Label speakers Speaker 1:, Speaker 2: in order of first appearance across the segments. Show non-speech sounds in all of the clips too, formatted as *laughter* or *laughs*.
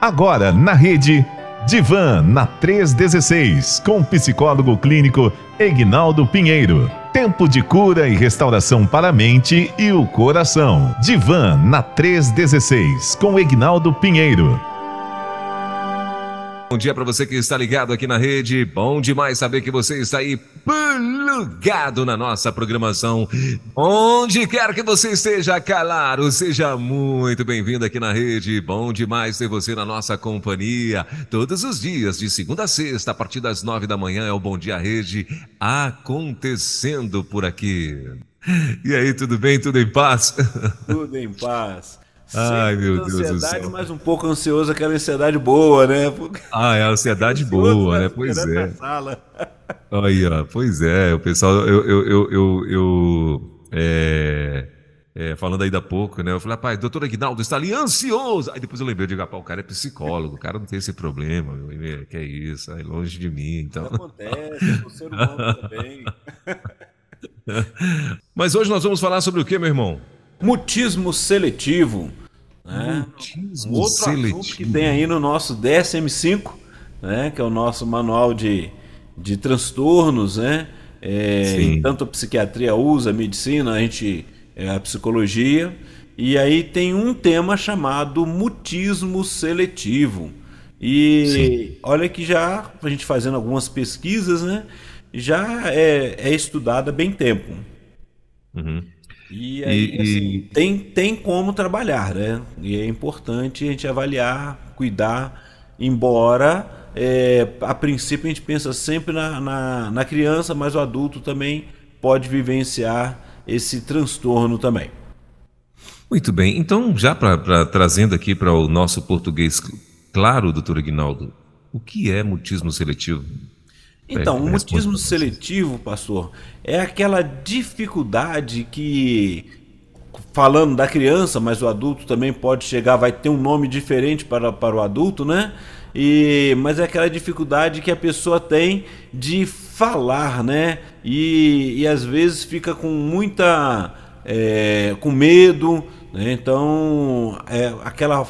Speaker 1: Agora na rede Divan na 316 com psicólogo clínico Egnaldo Pinheiro. Tempo de cura e restauração para a mente e o coração. Divan na 316 com Egnaldo Pinheiro.
Speaker 2: Bom dia para você que está ligado aqui na rede. Bom demais saber que você está aí plugado na nossa programação. Onde quer que você esteja, claro, seja muito bem-vindo aqui na rede. Bom demais ter você na nossa companhia. Todos os dias, de segunda a sexta, a partir das nove da manhã, é o Bom Dia Rede acontecendo por aqui. E aí, tudo bem? Tudo em paz?
Speaker 3: Tudo em paz.
Speaker 2: Ai, meu Deus
Speaker 3: do
Speaker 2: céu.
Speaker 3: mas um pouco ansioso, aquela ansiedade boa, né?
Speaker 2: Ah, é a ansiedade boa, né? Pois é. Aí, ó, pois é, o pessoal, eu, eu, eu, eu, eu é, é, falando aí da pouco, né? Eu falei, rapaz, doutor Aguinaldo está ali ansioso. Aí depois eu lembrei, eu digo, rapaz, o cara é psicólogo, o cara não tem esse problema, meu, que é isso, aí longe de mim, então.
Speaker 3: Acontece, o ser humano também. *laughs*
Speaker 2: Mas hoje nós vamos falar sobre o que, meu irmão?
Speaker 3: Mutismo seletivo. Né?
Speaker 2: Mutismo
Speaker 3: um outro
Speaker 2: seletivo.
Speaker 3: assunto que tem aí no nosso DSM-5, né? que é o nosso manual de, de transtornos, né? É, tanto a psiquiatria usa, a medicina, a gente, é, a psicologia. E aí tem um tema chamado mutismo seletivo. E Sim. olha que já, a gente fazendo algumas pesquisas, né? Já é, é estudado há bem tempo.
Speaker 2: Uhum.
Speaker 3: E aí, e, assim, tem, tem como trabalhar, né? E é importante a gente avaliar, cuidar, embora é, a princípio a gente pensa sempre na, na, na criança, mas o adulto também pode vivenciar esse transtorno também.
Speaker 2: Muito bem, então já para trazendo aqui para o nosso português claro, doutor Aguinaldo, o que é mutismo seletivo?
Speaker 3: Então, o mutismo seletivo, pastor, é aquela dificuldade que, falando da criança, mas o adulto também pode chegar, vai ter um nome diferente para, para o adulto, né? E, mas é aquela dificuldade que a pessoa tem de falar, né? E, e às vezes fica com muita. É, com medo, né? Então, é aquela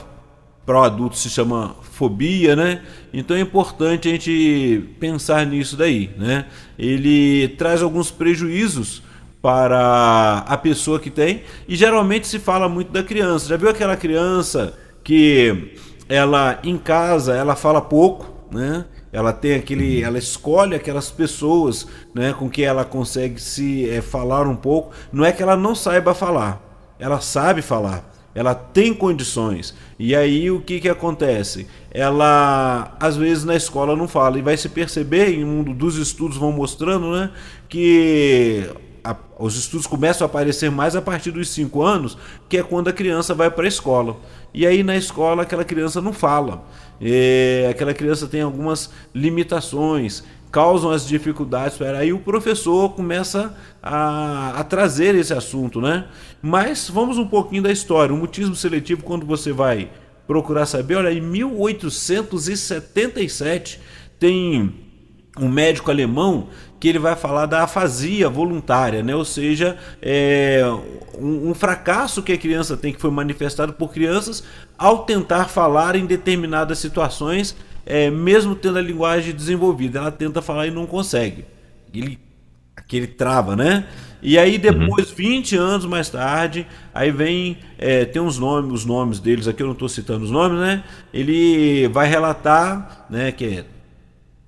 Speaker 3: para o adulto se chama fobia, né? Então é importante a gente pensar nisso daí, né? Ele traz alguns prejuízos para a pessoa que tem e geralmente se fala muito da criança. Já viu aquela criança que ela em casa ela fala pouco, né? Ela tem aquele, ela escolhe aquelas pessoas, né, com que ela consegue se é, falar um pouco. Não é que ela não saiba falar, ela sabe falar ela tem condições. E aí o que, que acontece? Ela às vezes na escola não fala e vai se perceber, em um dos estudos vão mostrando, né, que a, os estudos começam a aparecer mais a partir dos 5 anos, que é quando a criança vai para a escola. E aí na escola aquela criança não fala. É, aquela criança tem algumas limitações, causam as dificuldades. Aí o professor começa a, a, trazer esse assunto, né? Mas vamos um pouquinho da história. O mutismo seletivo, quando você vai procurar saber, olha, em 1877 tem um médico alemão que ele vai falar da afasia voluntária, né? ou seja, é um, um, fracasso que a criança tem, que foi manifestado por crianças ao tentar falar em determinadas situações é, mesmo tendo a linguagem desenvolvida, ela tenta falar e não consegue. Ele, aquele trava, né? E aí depois, uhum. 20 anos mais tarde, aí vem, é, tem uns nomes, os nomes deles aqui, eu não estou citando os nomes, né? Ele vai relatar, né, que é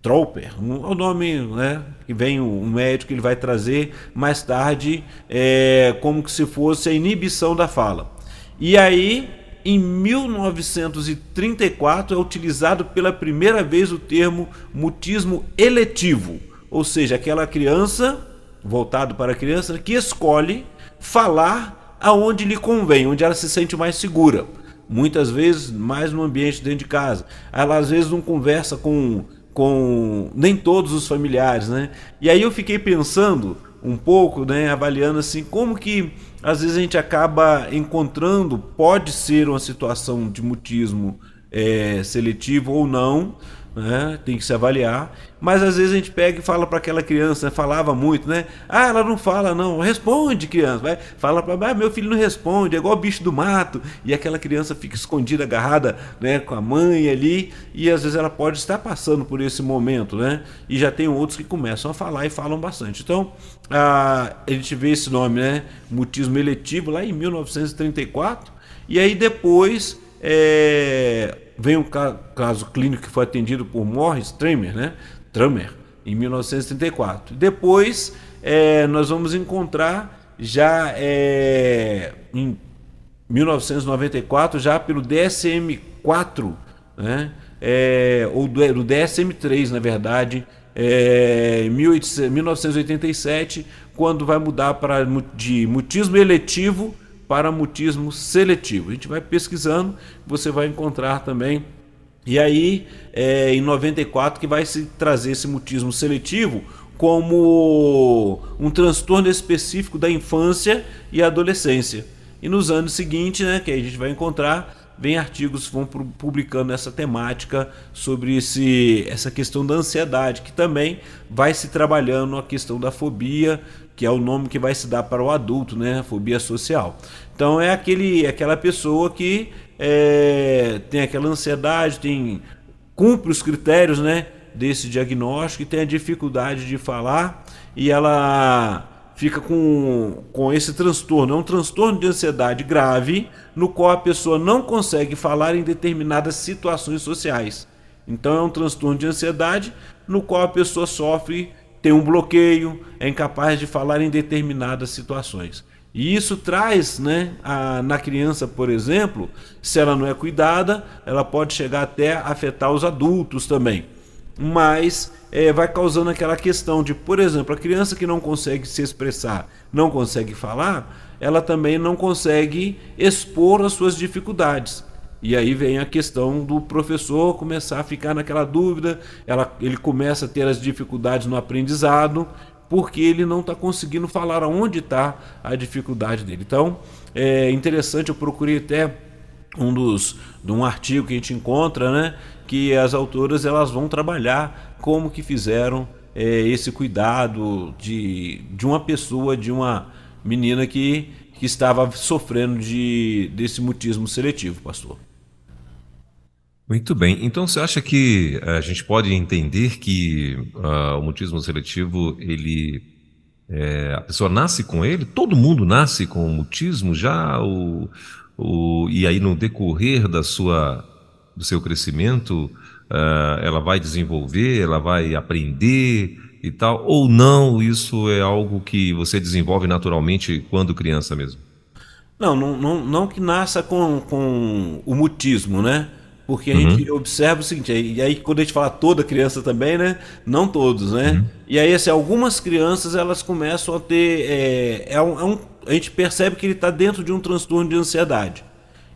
Speaker 3: Trooper, um, o nome, né, que vem um médico, ele vai trazer mais tarde é, como que se fosse a inibição da fala. E aí em 1934 é utilizado pela primeira vez o termo mutismo eletivo, ou seja, aquela criança, voltado para a criança, que escolhe falar aonde lhe convém, onde ela se sente mais segura. Muitas vezes mais no ambiente dentro de casa. Ela às vezes não conversa com, com nem todos os familiares, né? E aí eu fiquei pensando um pouco, né, avaliando assim como que às vezes a gente acaba encontrando, pode ser uma situação de mutismo é, seletivo ou não, né? tem que se avaliar. Mas às vezes a gente pega e fala para aquela criança, falava muito, né? Ah, ela não fala, não. Responde, criança. Vai, fala para ah, meu filho não responde, é igual bicho do mato. E aquela criança fica escondida, agarrada né, com a mãe ali. E às vezes ela pode estar passando por esse momento, né? E já tem outros que começam a falar e falam bastante. Então, a, a gente vê esse nome, né? Mutismo eletivo, lá em 1934. E aí depois. É, vem um caso clínico que foi atendido por Morris Tramer, né? Tramer, em 1934. Depois é, nós vamos encontrar já é, em 1994, já pelo DSM-4, né? É, ou do, do DSM-3, na verdade, é, 1987, quando vai mudar para de mutismo eletivo para mutismo seletivo. A gente vai pesquisando, você vai encontrar também. E aí, é, em 94, que vai se trazer esse mutismo seletivo como um transtorno específico da infância e adolescência. E nos anos seguintes, né, que a gente vai encontrar, vem artigos vão publicando essa temática sobre esse, essa questão da ansiedade, que também vai se trabalhando a questão da fobia, que é o nome que vai se dar para o adulto, né? Fobia social. Então é aquele, aquela pessoa que é, tem aquela ansiedade, tem cumpre os critérios, né? Desse diagnóstico e tem a dificuldade de falar e ela fica com, com esse transtorno. É um transtorno de ansiedade grave no qual a pessoa não consegue falar em determinadas situações sociais. Então é um transtorno de ansiedade no qual a pessoa sofre tem um bloqueio, é incapaz de falar em determinadas situações. E isso traz, né, a, na criança, por exemplo, se ela não é cuidada, ela pode chegar até a afetar os adultos também. Mas é, vai causando aquela questão de, por exemplo, a criança que não consegue se expressar, não consegue falar, ela também não consegue expor as suas dificuldades. E aí vem a questão do professor começar a ficar naquela dúvida, ela, ele começa a ter as dificuldades no aprendizado, porque ele não está conseguindo falar aonde está a dificuldade dele. Então, é interessante, eu procurei até um dos de um artigo que a gente encontra, né, que as autoras elas vão trabalhar como que fizeram é, esse cuidado de, de uma pessoa, de uma menina que, que estava sofrendo de, desse mutismo seletivo, pastor.
Speaker 2: Muito bem. Então você acha que eh, a gente pode entender que uh, o mutismo seletivo, ele é, a pessoa nasce com ele? Todo mundo nasce com o mutismo já? O, o, e aí no decorrer da sua, do seu crescimento, uh, ela vai desenvolver, ela vai aprender e tal? Ou não, isso é algo que você desenvolve naturalmente quando criança mesmo?
Speaker 3: Não, não, não, não que nasça com, com o mutismo, né? Porque a uhum. gente observa o seguinte, e aí quando a gente fala toda criança também, né? Não todos, né? Uhum. E aí, assim, algumas crianças elas começam a ter. É, é um, é um, a gente percebe que ele está dentro de um transtorno de ansiedade.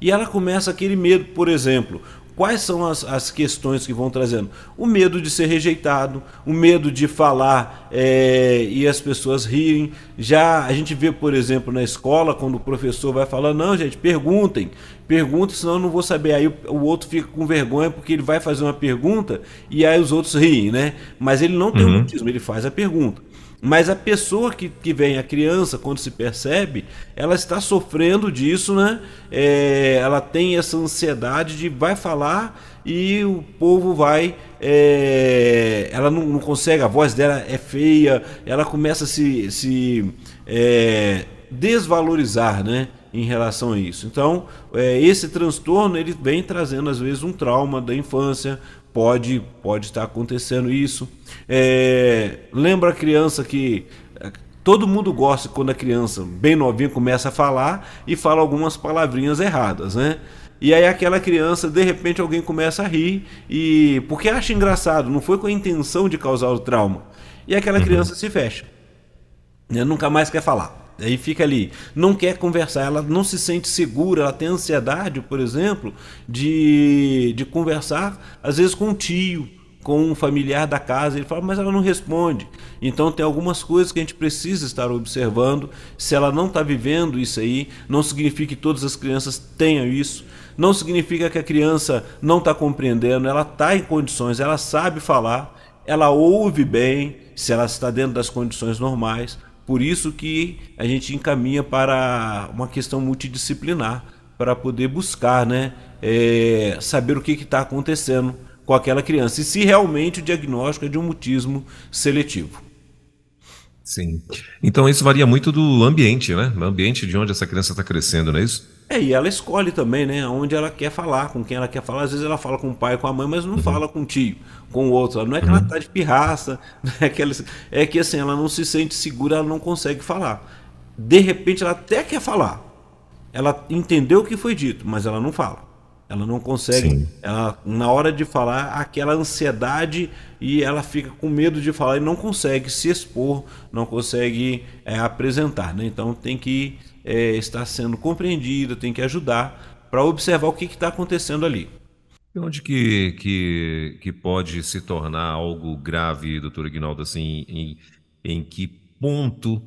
Speaker 3: E ela começa aquele medo, por exemplo, Quais são as, as questões que vão trazendo? O medo de ser rejeitado, o medo de falar é, e as pessoas rirem. Já a gente vê, por exemplo, na escola, quando o professor vai falar, não, gente, perguntem, perguntem, senão eu não vou saber. Aí o, o outro fica com vergonha porque ele vai fazer uma pergunta e aí os outros riem, né? Mas ele não tem uhum. o mutismo, ele faz a pergunta. Mas a pessoa que, que vem, a criança, quando se percebe, ela está sofrendo disso, né? É, ela tem essa ansiedade de vai falar e o povo vai. É, ela não, não, consegue, a voz dela é feia, ela começa a se, se é, desvalorizar, né? Em relação a isso. Então, é, esse transtorno ele vem trazendo às vezes um trauma da infância, pode, pode estar acontecendo isso. É, lembra a criança que é, todo mundo gosta quando a criança, bem novinha, começa a falar e fala algumas palavrinhas erradas, né? E aí aquela criança, de repente, alguém começa a rir e porque acha engraçado, não foi com a intenção de causar o trauma. E aquela uhum. criança se fecha. Né? Nunca mais quer falar. Aí fica ali, não quer conversar, ela não se sente segura, ela tem ansiedade, por exemplo, de, de conversar, às vezes com o tio, com um familiar da casa. Ele fala, mas ela não responde. Então tem algumas coisas que a gente precisa estar observando. Se ela não está vivendo isso aí, não significa que todas as crianças tenham isso. Não significa que a criança não está compreendendo, ela está em condições, ela sabe falar, ela ouve bem, se ela está dentro das condições normais. Por isso que a gente encaminha para uma questão multidisciplinar, para poder buscar, né, é, saber o que está acontecendo com aquela criança e se realmente o diagnóstico é de um mutismo seletivo.
Speaker 2: Sim. Então isso varia muito do ambiente, né? Do ambiente de onde essa criança está crescendo, não é isso?
Speaker 3: É, e ela escolhe também, né? Onde ela quer falar, com quem ela quer falar. Às vezes ela fala com o pai, com a mãe, mas não uhum. fala com o tio, com o outro. Não é que uhum. ela tá de pirraça, *laughs* é que, ela, é que assim, ela não se sente segura, ela não consegue falar. De repente ela até quer falar. Ela entendeu o que foi dito, mas ela não fala. Ela não consegue, ela, na hora de falar, aquela ansiedade e ela fica com medo de falar e não consegue se expor, não consegue é, apresentar. Né? Então tem que é, estar sendo compreendida, tem que ajudar para observar o que está acontecendo ali.
Speaker 2: E onde que, que, que pode se tornar algo grave, doutor Ignaldo, assim, em, em que ponto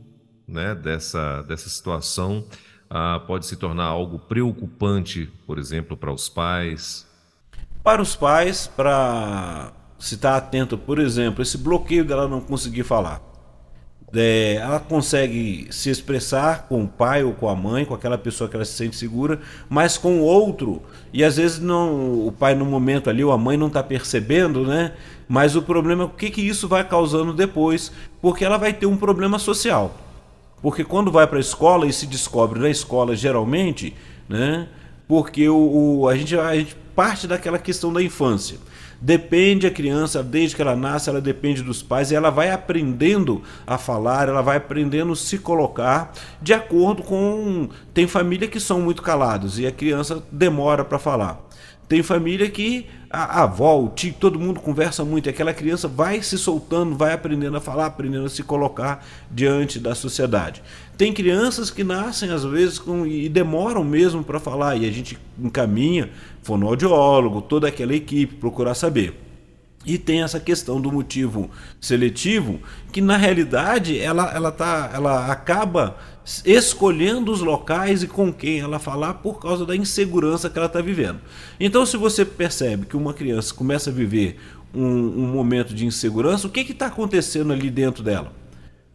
Speaker 2: né, dessa, dessa situação ah, pode se tornar algo preocupante, por exemplo, para os pais?
Speaker 3: Para os pais, para se estar atento, por exemplo, esse bloqueio dela não conseguir falar. É, ela consegue se expressar com o pai ou com a mãe, com aquela pessoa que ela se sente segura, mas com o outro, e às vezes não, o pai no momento ali, ou a mãe não está percebendo, né? Mas o problema é o que, que isso vai causando depois, porque ela vai ter um problema social. Porque quando vai para a escola e se descobre na escola, geralmente, né? Porque o, o, a, gente, a gente parte daquela questão da infância. Depende a criança, desde que ela nasce, ela depende dos pais e ela vai aprendendo a falar, ela vai aprendendo a se colocar de acordo com. Tem família que são muito calados e a criança demora para falar. Tem família que a, avó, o tio, todo mundo conversa muito e aquela criança vai se soltando, vai aprendendo a falar, aprendendo a se colocar diante da sociedade. Tem crianças que nascem às vezes com, e demoram mesmo para falar e a gente encaminha fonoaudiólogo, toda aquela equipe procurar saber. E tem essa questão do motivo seletivo, que na realidade ela, ela, tá, ela acaba escolhendo os locais e com quem ela falar por causa da insegurança que ela está vivendo. Então, se você percebe que uma criança começa a viver um, um momento de insegurança, o que está acontecendo ali dentro dela?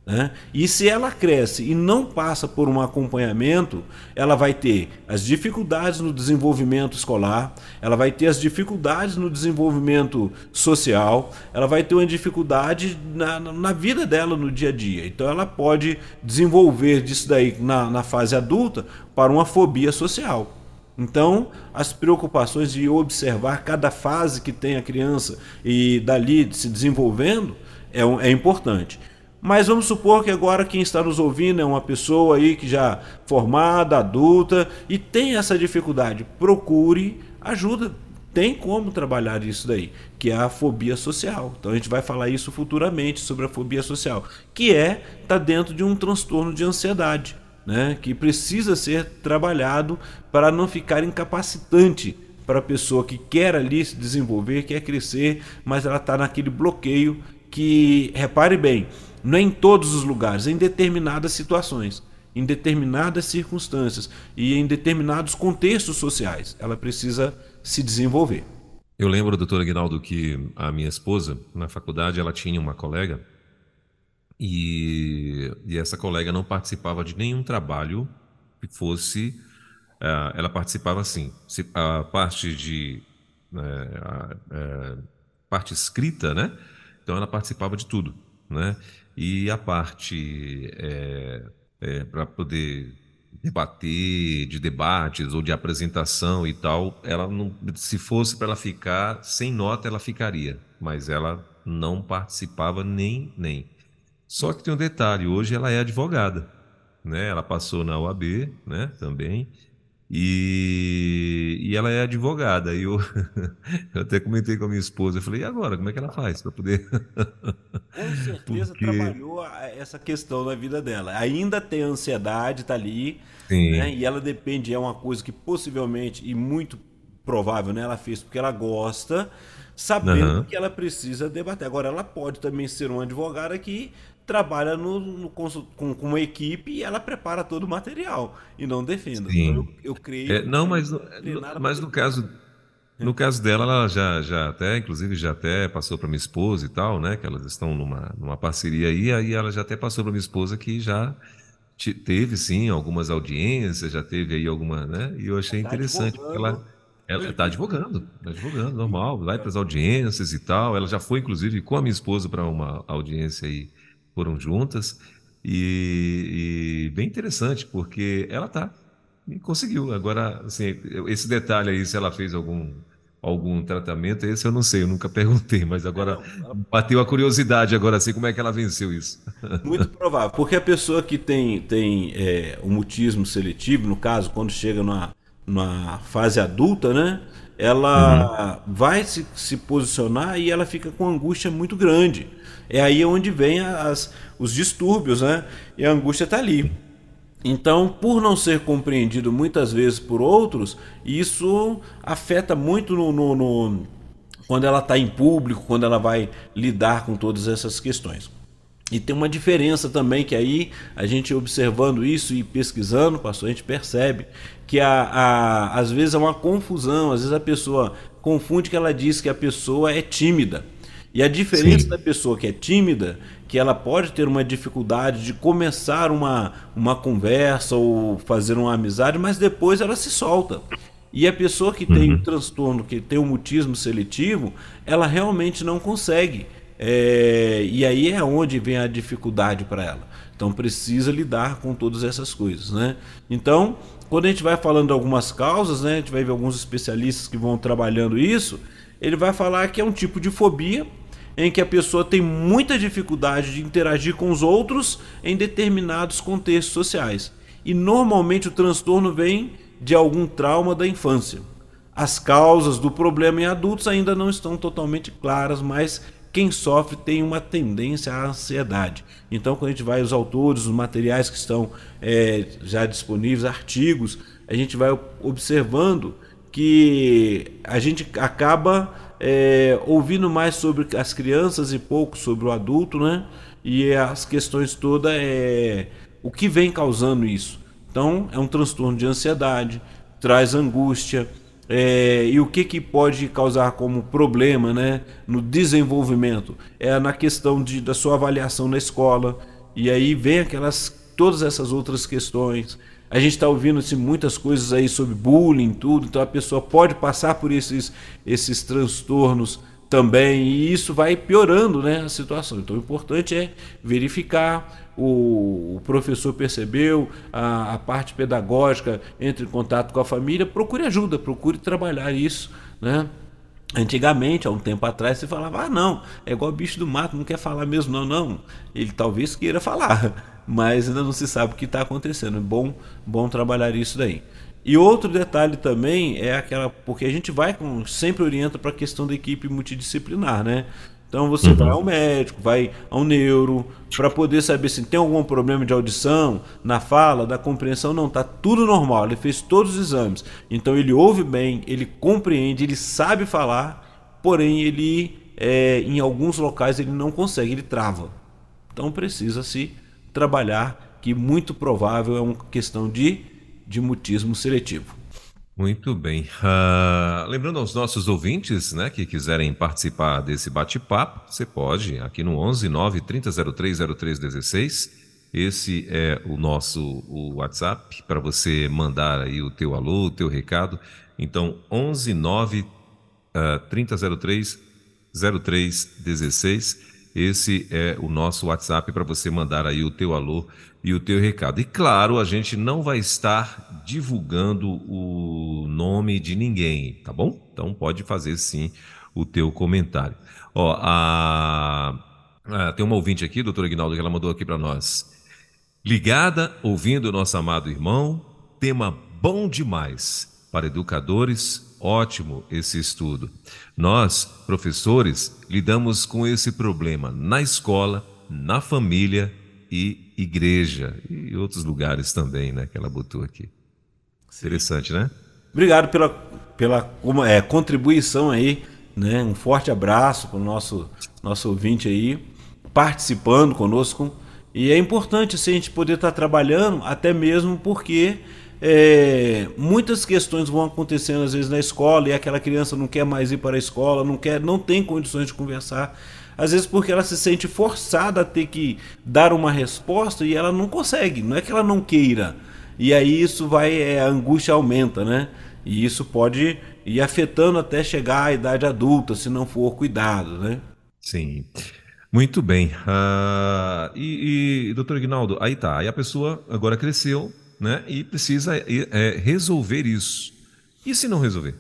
Speaker 3: Né? E se ela cresce e não passa por um acompanhamento, ela vai ter as dificuldades no desenvolvimento escolar, ela vai ter as dificuldades no desenvolvimento social, ela vai ter uma dificuldade na, na vida dela no dia a dia. Então ela pode desenvolver disso daí na, na fase adulta para uma fobia social. Então, as preocupações de observar cada fase que tem a criança e dali se desenvolvendo é, é importante. Mas vamos supor que agora quem está nos ouvindo é uma pessoa aí que já formada, adulta e tem essa dificuldade. Procure ajuda. Tem como trabalhar isso daí, que é a fobia social. Então a gente vai falar isso futuramente sobre a fobia social, que é tá dentro de um transtorno de ansiedade, né? Que precisa ser trabalhado para não ficar incapacitante para a pessoa que quer ali se desenvolver, quer crescer, mas ela está naquele bloqueio que, repare bem, não é em todos os lugares, é em determinadas situações, em determinadas circunstâncias e em determinados contextos sociais. Ela precisa se desenvolver.
Speaker 2: Eu lembro, doutor Aguinaldo, que a minha esposa, na faculdade, ela tinha uma colega e, e essa colega não participava de nenhum trabalho que fosse. Uh, ela participava assim, a parte de. Uh, uh, parte escrita, né? Então ela participava de tudo, né? E a parte é, é, para poder debater, de debates ou de apresentação e tal, ela não, se fosse para ela ficar sem nota, ela ficaria, mas ela não participava nem nem. Só que tem um detalhe, hoje ela é advogada, né? Ela passou na UAB, né? Também e, e ela é advogada. E eu, *laughs* eu até comentei com a minha esposa, eu falei, e agora, como é que ela faz para poder. *laughs*
Speaker 3: Com certeza Porque... trabalhou essa questão na vida dela. Ainda tem ansiedade, tá ali. Né? E ela depende, é uma coisa que possivelmente, e muito provável, né? Ela fez porque ela gosta, sabendo uhum. que ela precisa debater. Agora, ela pode também ser uma advogada que trabalha no, no com, com, uma equipe e ela prepara todo o material e não defenda. Então,
Speaker 2: eu, eu, creio. É, não, mas, no, mas no caso. No caso dela, ela já, já até, inclusive, já até passou para minha esposa e tal, né? Que elas estão numa, numa parceria aí, aí ela já até passou para minha esposa que já teve sim algumas audiências, já teve aí alguma, né? E eu achei tá interessante, porque ela ela está advogando, está advogando, normal, vai para as audiências e tal. Ela já foi, inclusive, com a minha esposa para uma audiência e foram juntas. E, e, bem interessante, porque ela tá e conseguiu. Agora, assim, esse detalhe aí, se ela fez algum algum tratamento, esse eu não sei, eu nunca *laughs* perguntei, mas agora bateu a curiosidade agora assim, como é que ela venceu isso? *laughs*
Speaker 3: Muito provável, porque a pessoa que tem, tem é, o mutismo seletivo, no caso, quando chega numa, numa fase adulta, né? Ela uhum. vai se, se posicionar e ela fica com angústia muito grande. É aí onde vem as, os distúrbios, né? E a angústia está ali. Então, por não ser compreendido muitas vezes por outros, isso afeta muito no, no, no quando ela está em público, quando ela vai lidar com todas essas questões. E tem uma diferença também que aí a gente observando isso e pesquisando, pastor, a gente percebe que a, a, às vezes é uma confusão, às vezes a pessoa confunde que ela diz que a pessoa é tímida. E a diferença Sim. da pessoa que é tímida, que ela pode ter uma dificuldade de começar uma, uma conversa ou fazer uma amizade, mas depois ela se solta. E a pessoa que tem o uhum. transtorno, que tem o mutismo seletivo, ela realmente não consegue. É, e aí é onde vem a dificuldade para ela. Então precisa lidar com todas essas coisas, né? Então, quando a gente vai falando algumas causas, né, a gente vai ver alguns especialistas que vão trabalhando isso, ele vai falar que é um tipo de fobia em que a pessoa tem muita dificuldade de interagir com os outros em determinados contextos sociais. E normalmente o transtorno vem de algum trauma da infância. As causas do problema em adultos ainda não estão totalmente claras, mas quem sofre tem uma tendência à ansiedade. Então, quando a gente vai aos autores, os materiais que estão é, já disponíveis, artigos, a gente vai observando que a gente acaba é, ouvindo mais sobre as crianças e pouco sobre o adulto, né? E as questões todas é o que vem causando isso. Então, é um transtorno de ansiedade, traz angústia. É, e o que, que pode causar como problema né, no desenvolvimento? É na questão de, da sua avaliação na escola. E aí vem aquelas todas essas outras questões. A gente está ouvindo assim, muitas coisas aí sobre bullying, tudo, então a pessoa pode passar por esses, esses transtornos também, e isso vai piorando né, a situação. Então o importante é verificar, o, professor percebeu, a, a, parte pedagógica entre em contato com a família, procure ajuda, procure trabalhar isso. Né? Antigamente, há um tempo atrás, você falava, ah não, é igual bicho do mato, não quer falar mesmo, não, não. Ele talvez queira falar *laughs* mas ainda não se sabe o que está acontecendo. É bom, bom trabalhar isso daí. E outro detalhe também é aquela. Porque a gente vai com. sempre orienta para a questão da equipe multidisciplinar, né? Então você uhum. vai ao médico, vai ao neuro, para poder saber se tem algum problema de audição, na fala, da compreensão. Não, está tudo normal. Ele fez todos os exames. Então ele ouve bem, ele compreende, ele sabe falar, porém ele, é, em alguns locais, ele não consegue, ele trava. Então precisa se trabalhar, que muito provável é uma questão de, de mutismo seletivo.
Speaker 2: Muito bem. Uh, lembrando aos nossos ouvintes né, que quiserem participar desse bate-papo, você pode, aqui no 11 9 3003 0316. Esse é o nosso o WhatsApp para você mandar aí o teu alô, o teu recado. Então, 11 9 uh, 3003 0316. Esse é o nosso WhatsApp para você mandar aí o teu alô e o teu recado. E claro, a gente não vai estar divulgando o nome de ninguém, tá bom? Então pode fazer sim o teu comentário. Ó, a, tem uma ouvinte aqui, doutor Aguinaldo, que ela mandou aqui para nós. Ligada, ouvindo o nosso amado irmão, tema bom demais para educadores, Ótimo esse estudo. Nós, professores, lidamos com esse problema na escola, na família e igreja e outros lugares também, né, que ela botou aqui. Sim. Interessante, né?
Speaker 3: Obrigado pela pela é, contribuição aí, né? Um forte abraço para o nosso, nosso ouvinte aí, participando conosco. E é importante assim, a gente poder estar tá trabalhando, até mesmo porque é, muitas questões vão acontecendo às vezes na escola e aquela criança não quer mais ir para a escola, não quer, não tem condições de conversar. Às vezes porque ela se sente forçada a ter que dar uma resposta e ela não consegue. Não é que ela não queira. E aí isso vai, é, a angústia aumenta, né? E isso pode ir afetando até chegar à idade adulta, se não for cuidado, né?
Speaker 2: Sim. Muito bem. Uh, e, e, doutor Ignaldo, aí tá. Aí a pessoa agora cresceu, né? E precisa é, resolver isso. E se não resolver?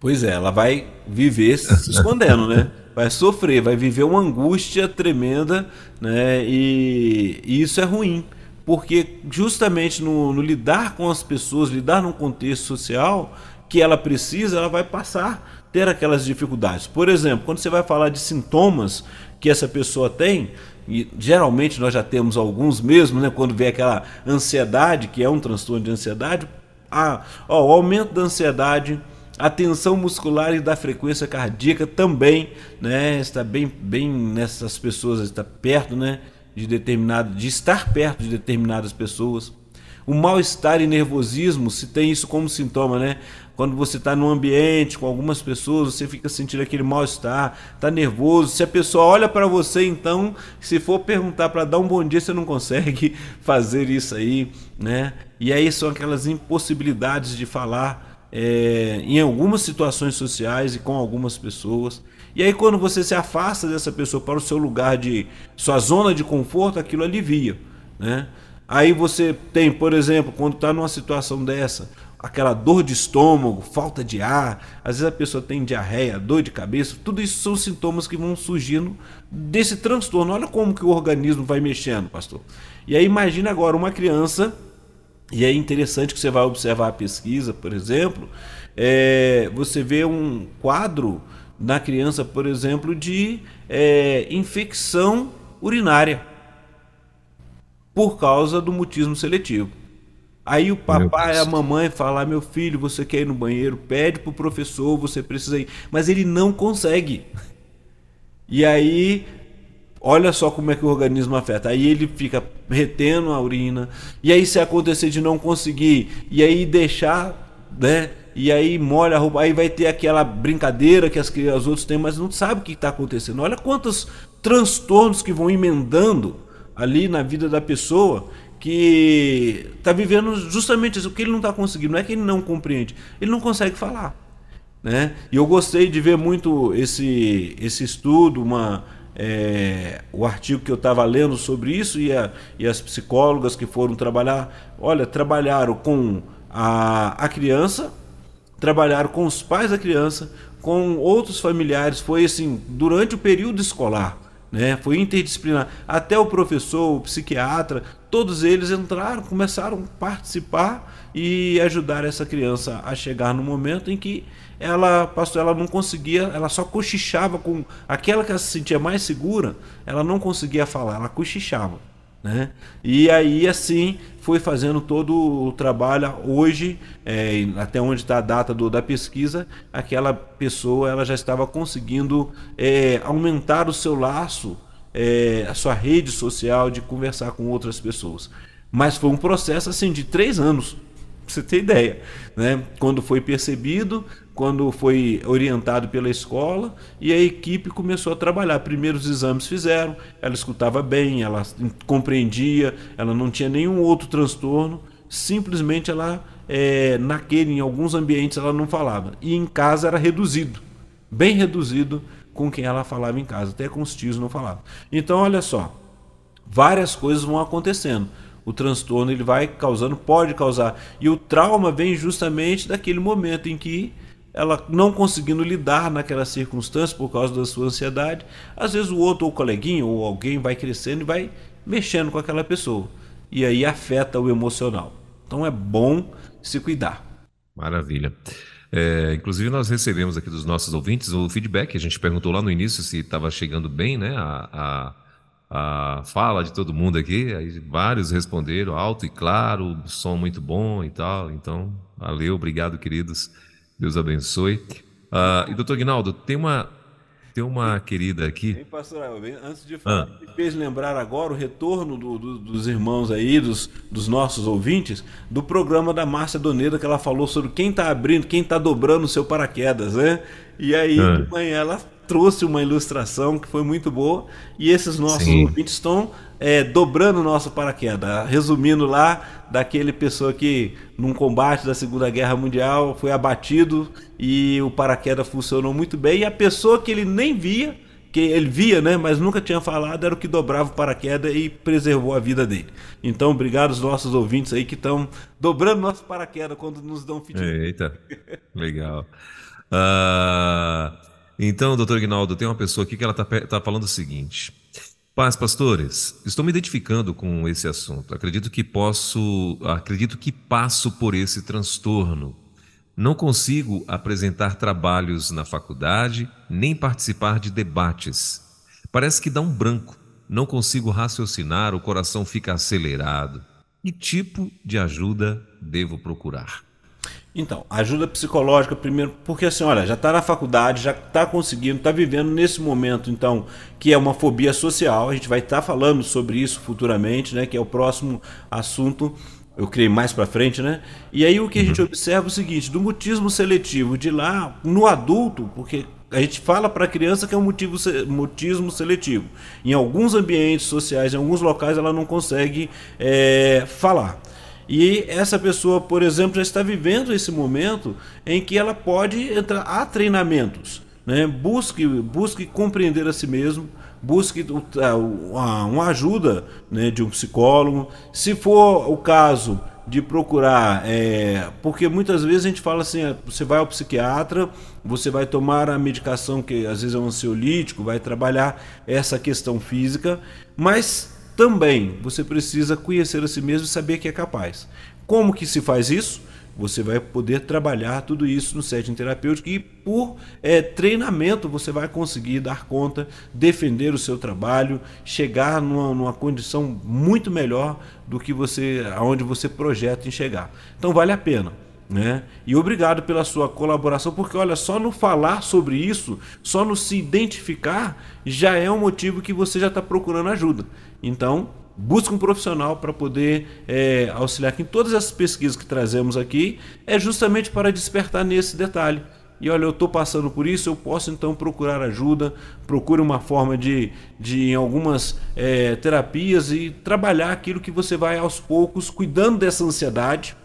Speaker 3: Pois é, ela vai viver se *laughs* escondendo, né? Vai sofrer, vai viver uma angústia tremenda, né? E, e isso é ruim, porque justamente no, no lidar com as pessoas, lidar num contexto social, que ela precisa, ela vai passar ter aquelas dificuldades. Por exemplo, quando você vai falar de sintomas que essa pessoa tem, e geralmente nós já temos alguns mesmo, né, quando vê aquela ansiedade, que é um transtorno de ansiedade, a, ó, o aumento da ansiedade, a tensão muscular e da frequência cardíaca também, né, está bem, bem nessas pessoas, está perto, né, de determinado, de estar perto de determinadas pessoas. O mal-estar e nervosismo, se tem isso como sintoma, né? Quando você está num ambiente com algumas pessoas, você fica sentindo aquele mal-estar, está nervoso. Se a pessoa olha para você, então, se for perguntar para dar um bom dia, você não consegue *laughs* fazer isso aí, né? E aí são aquelas impossibilidades de falar é, em algumas situações sociais e com algumas pessoas. E aí quando você se afasta dessa pessoa para o seu lugar de sua zona de conforto, aquilo alivia, né? Aí você tem, por exemplo, quando está numa situação dessa, aquela dor de estômago, falta de ar, às vezes a pessoa tem diarreia, dor de cabeça, tudo isso são sintomas que vão surgindo desse transtorno. Olha como que o organismo vai mexendo, pastor. E aí imagina agora uma criança, e é interessante que você vai observar a pesquisa, por exemplo, é, você vê um quadro na criança, por exemplo, de é, infecção urinária por causa do mutismo seletivo. Aí o papai e a mamãe falam: ah, meu filho, você quer ir no banheiro? Pede pro professor, você precisa ir. Mas ele não consegue. E aí, olha só como é que o organismo afeta. Aí ele fica retendo a urina. E aí, se acontecer de não conseguir, e aí deixar, né? E aí molha a roupa, aí vai ter aquela brincadeira que as, que os outros têm, mas não sabe o que está acontecendo. Olha quantos transtornos que vão emendando ali na vida da pessoa que está vivendo justamente isso, o que ele não está conseguindo. Não é que ele não compreende, ele não consegue falar. Né? E eu gostei de ver muito esse, esse estudo, uma, é, o artigo que eu estava lendo sobre isso e, a, e as psicólogas que foram trabalhar, olha, trabalharam com a, a criança, trabalharam com os pais da criança, com outros familiares, foi assim, durante o período escolar né? Foi interdisciplinar. Até o professor, o psiquiatra, todos eles entraram, começaram a participar e ajudar essa criança a chegar no momento em que ela passou, ela não conseguia, ela só cochichava com aquela que ela se sentia mais segura, ela não conseguia falar, ela cochichava. Né? E aí assim foi fazendo todo o trabalho. Hoje, é, até onde está a data do, da pesquisa, aquela pessoa ela já estava conseguindo é, aumentar o seu laço, é, a sua rede social de conversar com outras pessoas. Mas foi um processo assim de três anos, pra você ter ideia. Né? Quando foi percebido, quando foi orientado pela escola e a equipe começou a trabalhar. Primeiros exames fizeram, ela escutava bem, ela compreendia, ela não tinha nenhum outro transtorno, simplesmente ela, é, naquele, em alguns ambientes, ela não falava. E em casa era reduzido, bem reduzido com quem ela falava em casa, até com os tios não falava. Então, olha só, várias coisas vão acontecendo o transtorno ele vai causando, pode causar. E o trauma vem justamente daquele momento em que ela não conseguindo lidar naquela circunstância por causa da sua ansiedade, às vezes o outro, ou o coleguinha, ou alguém vai crescendo e vai mexendo com aquela pessoa. E aí afeta o emocional. Então é bom se cuidar.
Speaker 2: Maravilha. É, inclusive, nós recebemos aqui dos nossos ouvintes o feedback. A gente perguntou lá no início se estava chegando bem né, a, a, a, fala de todo mundo aqui. Aí vários responderam alto e claro, som muito bom e tal. Então, valeu, obrigado, queridos. Deus abençoe. Uh, e doutor Guinaldo, tem uma, tem uma querida aqui. Hein,
Speaker 3: pastor, antes de falar, ah. me fez lembrar agora o retorno do, do, dos irmãos aí, dos, dos nossos ouvintes, do programa da Márcia Doneira, que ela falou sobre quem está abrindo, quem está dobrando o seu paraquedas, né? E aí, ah. de manhã, ela trouxe uma ilustração que foi muito boa, e esses nossos Sim. ouvintes estão é, dobrando o nosso paraquedas. Resumindo lá, daquele pessoa que, num combate da Segunda Guerra Mundial, foi abatido e o paraquedas funcionou muito bem. E a pessoa que ele nem via, que ele via, né, mas nunca tinha falado, era o que dobrava o paraquedas e preservou a vida dele. Então, obrigado aos nossos ouvintes aí que estão dobrando nosso paraquedas quando nos dão feedback.
Speaker 2: Eita, legal. Uh, então, doutor Ignaldo, tem uma pessoa aqui que ela está tá falando o seguinte. Paz, pastores, estou me identificando com esse assunto. Acredito que posso, acredito que passo por esse transtorno. Não consigo apresentar trabalhos na faculdade, nem participar de debates. Parece que dá um branco. Não consigo raciocinar, o coração fica acelerado. Que tipo de ajuda devo procurar?
Speaker 3: Então, ajuda psicológica primeiro, porque assim, olha, já está na faculdade, já está conseguindo, está vivendo nesse momento, então, que é uma fobia social. A gente vai estar tá falando sobre isso futuramente, né? Que é o próximo assunto. Eu criei mais para frente, né? E aí o que a gente uhum. observa é o seguinte: do mutismo seletivo de lá no adulto, porque a gente fala para a criança que é um motivo, mutismo seletivo. Em alguns ambientes sociais, em alguns locais, ela não consegue é, falar. E essa pessoa, por exemplo, já está vivendo esse momento em que ela pode entrar a treinamentos. Né? Busque, busque compreender a si mesmo, busque uma ajuda né, de um psicólogo. Se for o caso de procurar, é, porque muitas vezes a gente fala assim, é, você vai ao psiquiatra, você vai tomar a medicação que às vezes é um ansiolítico, vai trabalhar essa questão física, mas também você precisa conhecer a si mesmo e saber que é capaz. Como que se faz isso? Você vai poder trabalhar tudo isso no setting terapêutico e por é, treinamento você vai conseguir dar conta, defender o seu trabalho, chegar numa, numa condição muito melhor do que você, aonde você projeta em chegar. Então vale a pena. Né? E obrigado pela sua colaboração, porque olha, só no falar sobre isso, só no se identificar, já é um motivo que você já está procurando ajuda. Então, busque um profissional para poder é, auxiliar aqui. Em todas as pesquisas que trazemos aqui, é justamente para despertar nesse detalhe. E olha, eu estou passando por isso, eu posso então procurar ajuda, procure uma forma de, de em algumas é, terapias e trabalhar aquilo que você vai aos poucos, cuidando dessa ansiedade,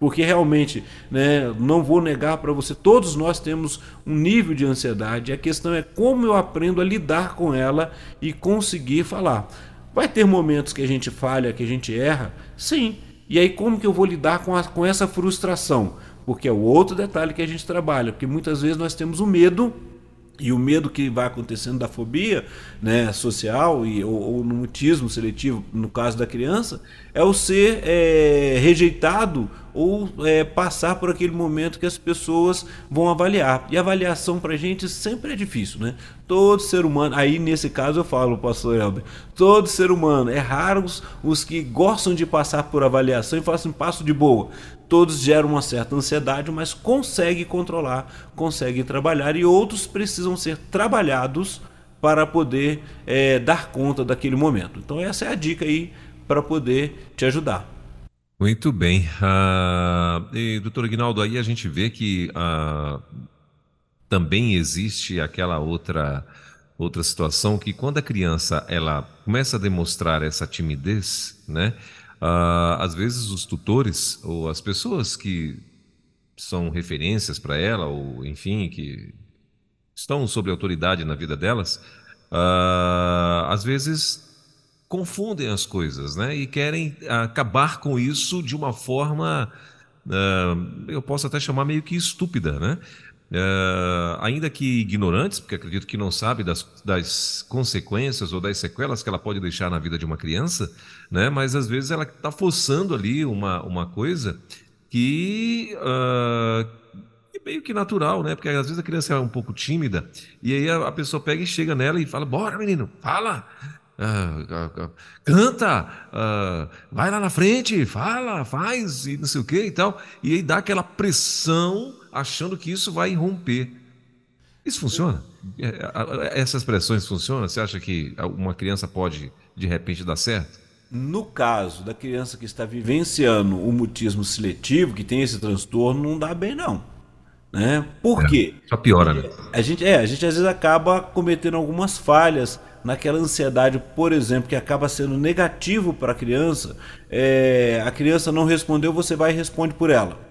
Speaker 3: porque realmente, né, não vou negar para você, todos nós temos um nível de ansiedade, a questão é como eu aprendo a lidar com ela e conseguir falar. Vai ter momentos que a gente falha, que a gente erra? Sim. E aí como que eu vou lidar com, a, com essa frustração? Porque é o outro detalhe que a gente trabalha, porque muitas vezes nós temos o medo e o medo que vai acontecendo da fobia né, social e, ou, ou no mutismo seletivo, no caso da criança, é o ser é, rejeitado ou é, passar por aquele momento que as pessoas vão avaliar. E avaliação para a gente sempre é difícil, né? Todo ser humano, aí nesse caso eu falo, pastor Elber, todo ser humano, é raro os, os que gostam de passar por avaliação e falam assim, passo de boa todos geram uma certa ansiedade, mas conseguem controlar, conseguem trabalhar e outros precisam ser trabalhados para poder é, dar conta daquele momento. Então essa é a dica aí para poder te ajudar.
Speaker 2: Muito bem. Uh, e, doutor Aguinaldo, aí a gente vê que uh, também existe aquela outra outra situação que quando a criança ela começa a demonstrar essa timidez, né? Uh, às vezes os tutores ou as pessoas que são referências para ela, ou enfim, que estão sob autoridade na vida delas, uh, às vezes confundem as coisas, né? E querem acabar com isso de uma forma, uh, eu posso até chamar meio que estúpida, né? Uh, ainda que ignorantes, porque acredito que não sabe das, das, consequências ou das sequelas que ela pode deixar na vida de uma criança, né? mas às vezes ela está forçando ali uma, uma coisa que uh, é meio que natural, né? Porque às vezes a criança é um pouco tímida e aí a, a pessoa pega e chega nela e fala: Bora, menino, fala! uh, canta, vai lá na frente, fala, faz e não sei o que e tal. E aí dá aquela pressão achando que isso vai romper. Isso funciona? É, essas pressões funcionam? Você acha que uma criança pode de repente dar certo?
Speaker 3: No caso da criança que está vivenciando o mutismo seletivo, que tem esse transtorno, não dá bem não. Né? Por
Speaker 2: é,
Speaker 3: quê?
Speaker 2: Só piora, né?
Speaker 3: A gente, é, a gente às vezes acaba cometendo algumas falhas naquela ansiedade, por exemplo, que acaba sendo negativo para a criança. É, a criança não respondeu, você vai e responde por ela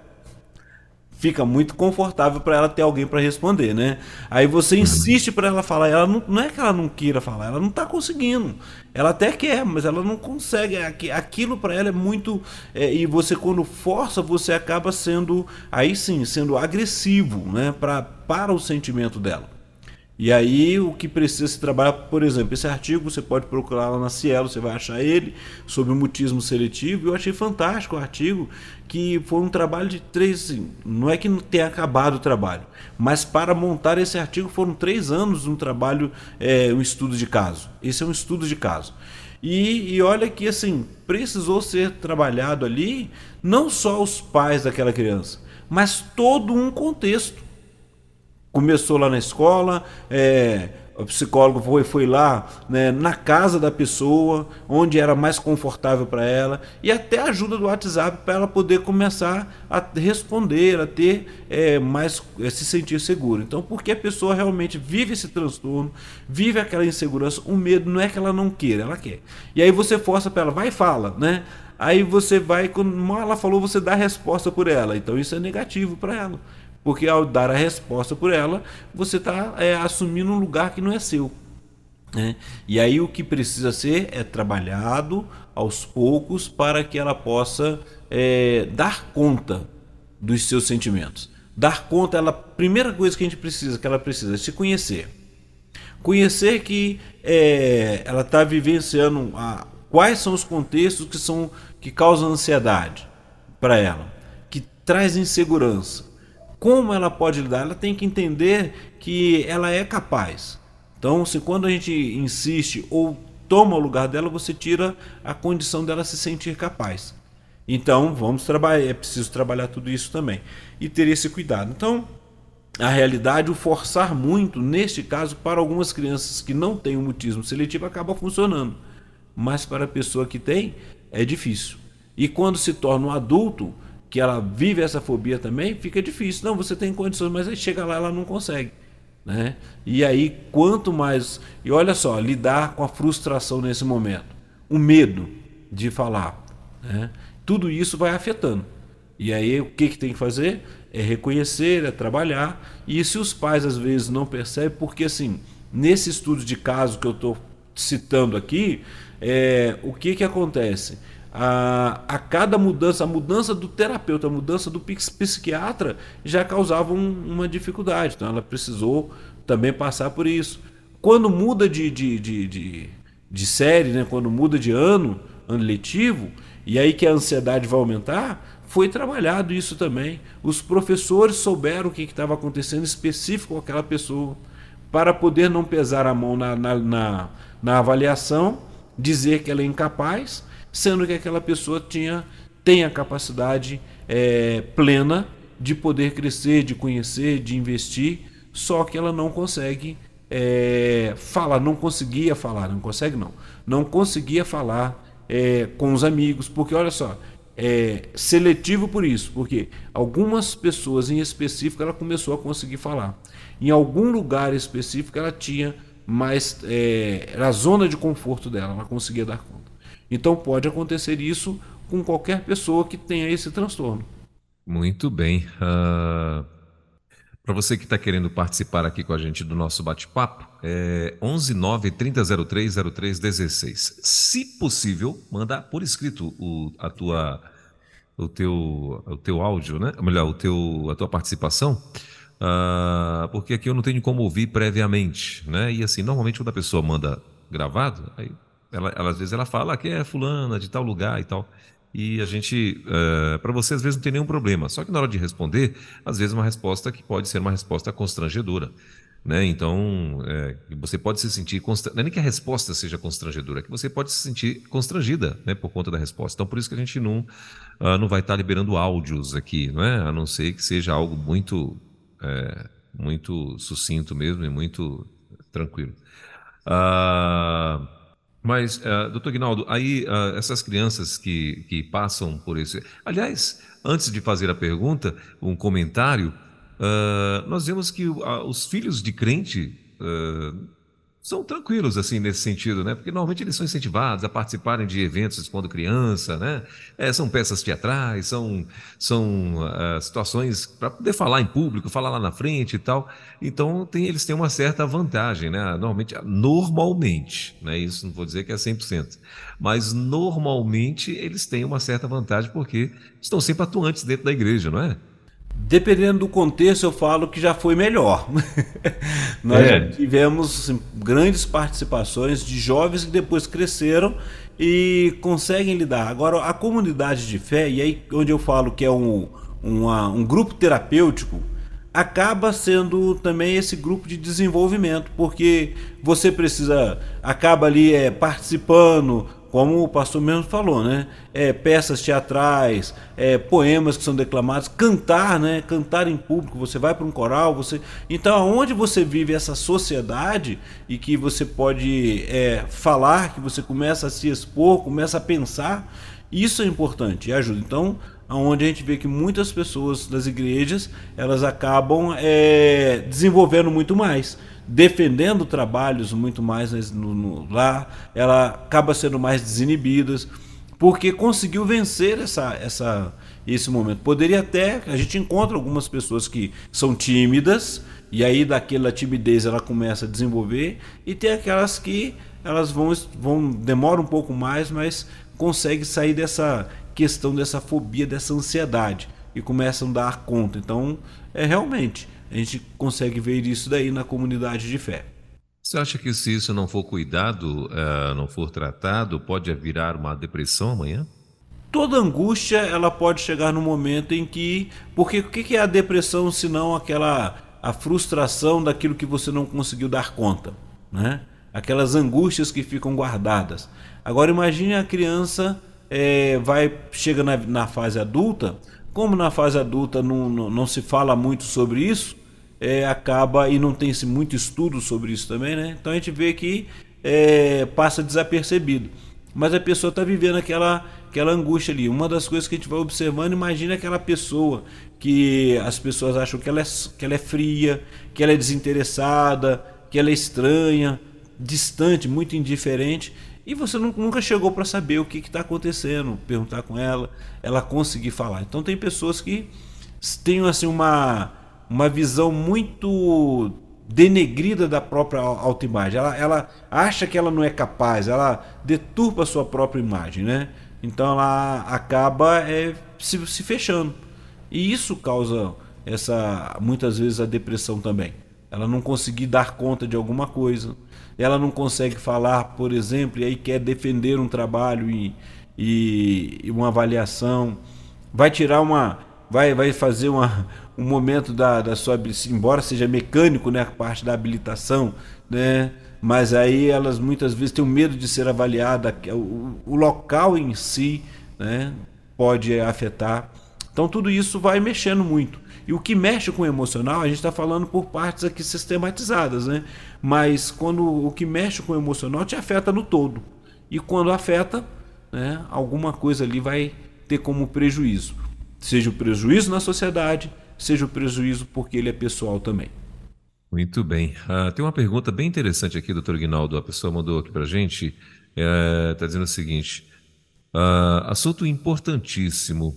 Speaker 3: fica muito confortável para ela ter alguém para responder, né? Aí você uhum. insiste para ela falar, ela não, não é que ela não queira falar, ela não está conseguindo. Ela até quer, mas ela não consegue. Aquilo para ela é muito. É, e você, quando força, você acaba sendo, aí sim, sendo agressivo né? pra, para o sentimento dela. E aí o que precisa se trabalhar, por exemplo, esse artigo você pode procurar lá na Cielo, você vai achar ele sobre o mutismo seletivo. Eu achei fantástico o artigo, que foi um trabalho de três, assim, não é que não tenha acabado o trabalho, mas para montar esse artigo foram três anos um trabalho, é, um estudo de caso. Esse é um estudo de caso. E, e olha que assim precisou ser trabalhado ali não só os pais daquela criança, mas todo um contexto Começou lá na escola, é, o psicólogo foi, foi lá né, na casa da pessoa, onde era mais confortável para ela, e até ajuda do WhatsApp para ela poder começar a responder, a ter é, mais, é, se sentir seguro. Então, porque a pessoa realmente vive esse transtorno, vive aquela insegurança, o medo não é que ela não queira, ela quer. E aí você força para ela, vai e fala, né? Aí você vai, quando ela falou, você dá a resposta por ela. Então isso é negativo para ela. Porque ao dar a resposta por ela, você está é, assumindo um lugar que não é seu. Né? E aí o que precisa ser é trabalhado aos poucos para que ela possa é, dar conta dos seus sentimentos. Dar conta, ela, primeira coisa que a gente precisa, que ela precisa, é se conhecer. Conhecer que é, ela está vivenciando a, quais são os contextos que são que causam ansiedade para ela, que traz insegurança, como ela pode lidar? Ela tem que entender que ela é capaz. Então, se quando a gente insiste ou toma o lugar dela, você tira a condição dela se sentir capaz. Então, vamos trabalhar, é preciso trabalhar tudo isso também e ter esse cuidado. Então, a realidade, o forçar muito, neste caso, para algumas crianças que não têm o mutismo seletivo, acaba funcionando. Mas para a pessoa que tem, é difícil. E quando se torna um adulto, que ela vive essa fobia também, fica difícil. Não, você tem condições, mas aí chega lá ela não consegue. Né? E aí, quanto mais. E olha só, lidar com a frustração nesse momento, o medo de falar, né? tudo isso vai afetando. E aí, o que, que tem que fazer? É reconhecer, é trabalhar. E se os pais às vezes não percebem, porque assim, nesse estudo de caso que eu estou citando aqui, é, o que, que acontece? A, a cada mudança, a mudança do terapeuta, a mudança do psiquiatra já causava um, uma dificuldade. Então ela precisou também passar por isso. Quando muda de, de, de, de, de série, né? quando muda de ano, ano letivo, e aí que a ansiedade vai aumentar, foi trabalhado isso também. Os professores souberam o que estava acontecendo específico com aquela pessoa, para poder não pesar a mão na, na, na, na avaliação, dizer que ela é incapaz sendo que aquela pessoa tinha, tem a capacidade é, plena de poder crescer, de conhecer, de investir, só que ela não consegue é, falar, não conseguia falar, não consegue não, não conseguia falar é, com os amigos, porque olha só, é seletivo por isso, porque algumas pessoas em específico ela começou a conseguir falar, em algum lugar específico ela tinha mais, é, era a zona de conforto dela, ela conseguia dar conta. Então pode acontecer isso com qualquer pessoa que tenha esse transtorno.
Speaker 2: Muito bem. Uh, Para você que está querendo participar aqui com a gente do nosso bate-papo, é 11 9 3003 0316. Se possível, manda por escrito o, a tua, o, teu, o teu áudio, né? Ou melhor, o teu, a tua participação. Uh, porque aqui eu não tenho como ouvir previamente, né? E assim, normalmente quando a pessoa manda gravado, aí ela, ela, às vezes ela fala que é fulana de tal lugar e tal. E a gente, uh, eh, para você, às vezes não tem nenhum problema. Só que na hora de responder, às vezes uma resposta que pode ser uma resposta constrangedora. Né? Então, é, você pode se sentir. Constra... Não é nem que a resposta seja constrangedora, é que você pode se sentir constrangida né, por conta da resposta. Então, por isso que a gente não, uh, não vai estar liberando áudios aqui, não é? a não ser que seja algo muito, é, muito sucinto mesmo e muito tranquilo. Uh, mas, uh, doutor Guinaldo, aí uh, essas crianças que, que passam por esse. Aliás, antes de fazer a pergunta, um comentário. Uh, nós vemos que os filhos de crente são tranquilos assim nesse sentido, né? Porque normalmente eles são incentivados a participarem de eventos quando criança, né? É, são peças teatrais, são são situações para poder falar em público, falar lá na frente e tal. Então tem, eles têm uma certa vantagem, né? Normalmente, normalmente, né? Isso não vou dizer que é 100%, mas normalmente eles têm uma certa vantagem porque estão sempre atuantes dentro da igreja, não é?
Speaker 3: Dependendo do contexto, eu falo que já foi melhor. *laughs* Nós é. tivemos assim, grandes participações de jovens que depois cresceram e conseguem lidar. Agora, a comunidade de fé, e aí onde eu falo que é um, uma, um grupo terapêutico, acaba sendo também esse grupo de desenvolvimento, porque você precisa, acaba ali é, participando, como o pastor mesmo falou, né? É, peças teatrais, é, poemas que são declamados, cantar, né? Cantar em público. Você vai para um coral, você. Então, aonde você vive essa sociedade e que você pode é, falar, que você começa a se expor, começa a pensar, isso é importante e ajuda. Então, aonde a gente vê que muitas pessoas das igrejas elas acabam é, desenvolvendo muito mais defendendo trabalhos muito mais no, no, lá, ela acaba sendo mais desinibida, porque conseguiu vencer essa, essa, esse momento. Poderia até, a gente encontra algumas pessoas que são tímidas, e aí daquela timidez ela começa a desenvolver, e tem aquelas que elas vão, vão demoram um pouco mais, mas conseguem sair dessa questão dessa fobia, dessa ansiedade e começam a dar conta. Então, é realmente a gente consegue ver isso daí na comunidade de fé.
Speaker 2: Você acha que se isso não for cuidado, uh, não for tratado, pode virar uma depressão amanhã?
Speaker 3: Toda angústia ela pode chegar no momento em que, porque o que é a depressão se não aquela a frustração daquilo que você não conseguiu dar conta, né? Aquelas angústias que ficam guardadas. Agora imagine a criança é, vai chega na, na, fase adulta, como na fase adulta não, não, não se fala muito sobre isso, é, acaba, e não tem muito estudo sobre isso também, né? Então a gente vê que é, passa desapercebido. Mas a pessoa está vivendo aquela, aquela angústia ali. Uma das coisas que a gente vai observando, imagina aquela pessoa que as pessoas acham que ela, é, que ela é fria, que ela é desinteressada, que ela é estranha, distante, muito indiferente. E você nunca chegou para saber o que está acontecendo, perguntar com ela, ela conseguir falar. Então tem pessoas que têm assim uma uma visão muito denegrida da própria autoimagem. Ela, ela acha que ela não é capaz, ela deturpa a sua própria imagem, né? Então ela acaba é, se, se fechando. E isso causa essa muitas vezes a depressão também. Ela não conseguir dar conta de alguma coisa. Ela não consegue falar, por exemplo, e aí quer defender um trabalho e, e, e uma avaliação. Vai tirar uma. Vai, vai fazer uma, um momento da, da sua embora seja mecânico né a parte da habilitação né mas aí elas muitas vezes têm medo de ser avaliada o, o local em si né pode afetar então tudo isso vai mexendo muito e o que mexe com o emocional a gente está falando por partes aqui sistematizadas né mas quando o que mexe com o emocional te afeta no todo e quando afeta né alguma coisa ali vai ter como prejuízo seja o prejuízo na sociedade seja o prejuízo porque ele é pessoal também.
Speaker 2: Muito bem. Uh, tem uma pergunta bem interessante aqui, doutor Guinaldo. A pessoa mandou aqui para a gente. Está é, dizendo o seguinte: uh, assunto importantíssimo.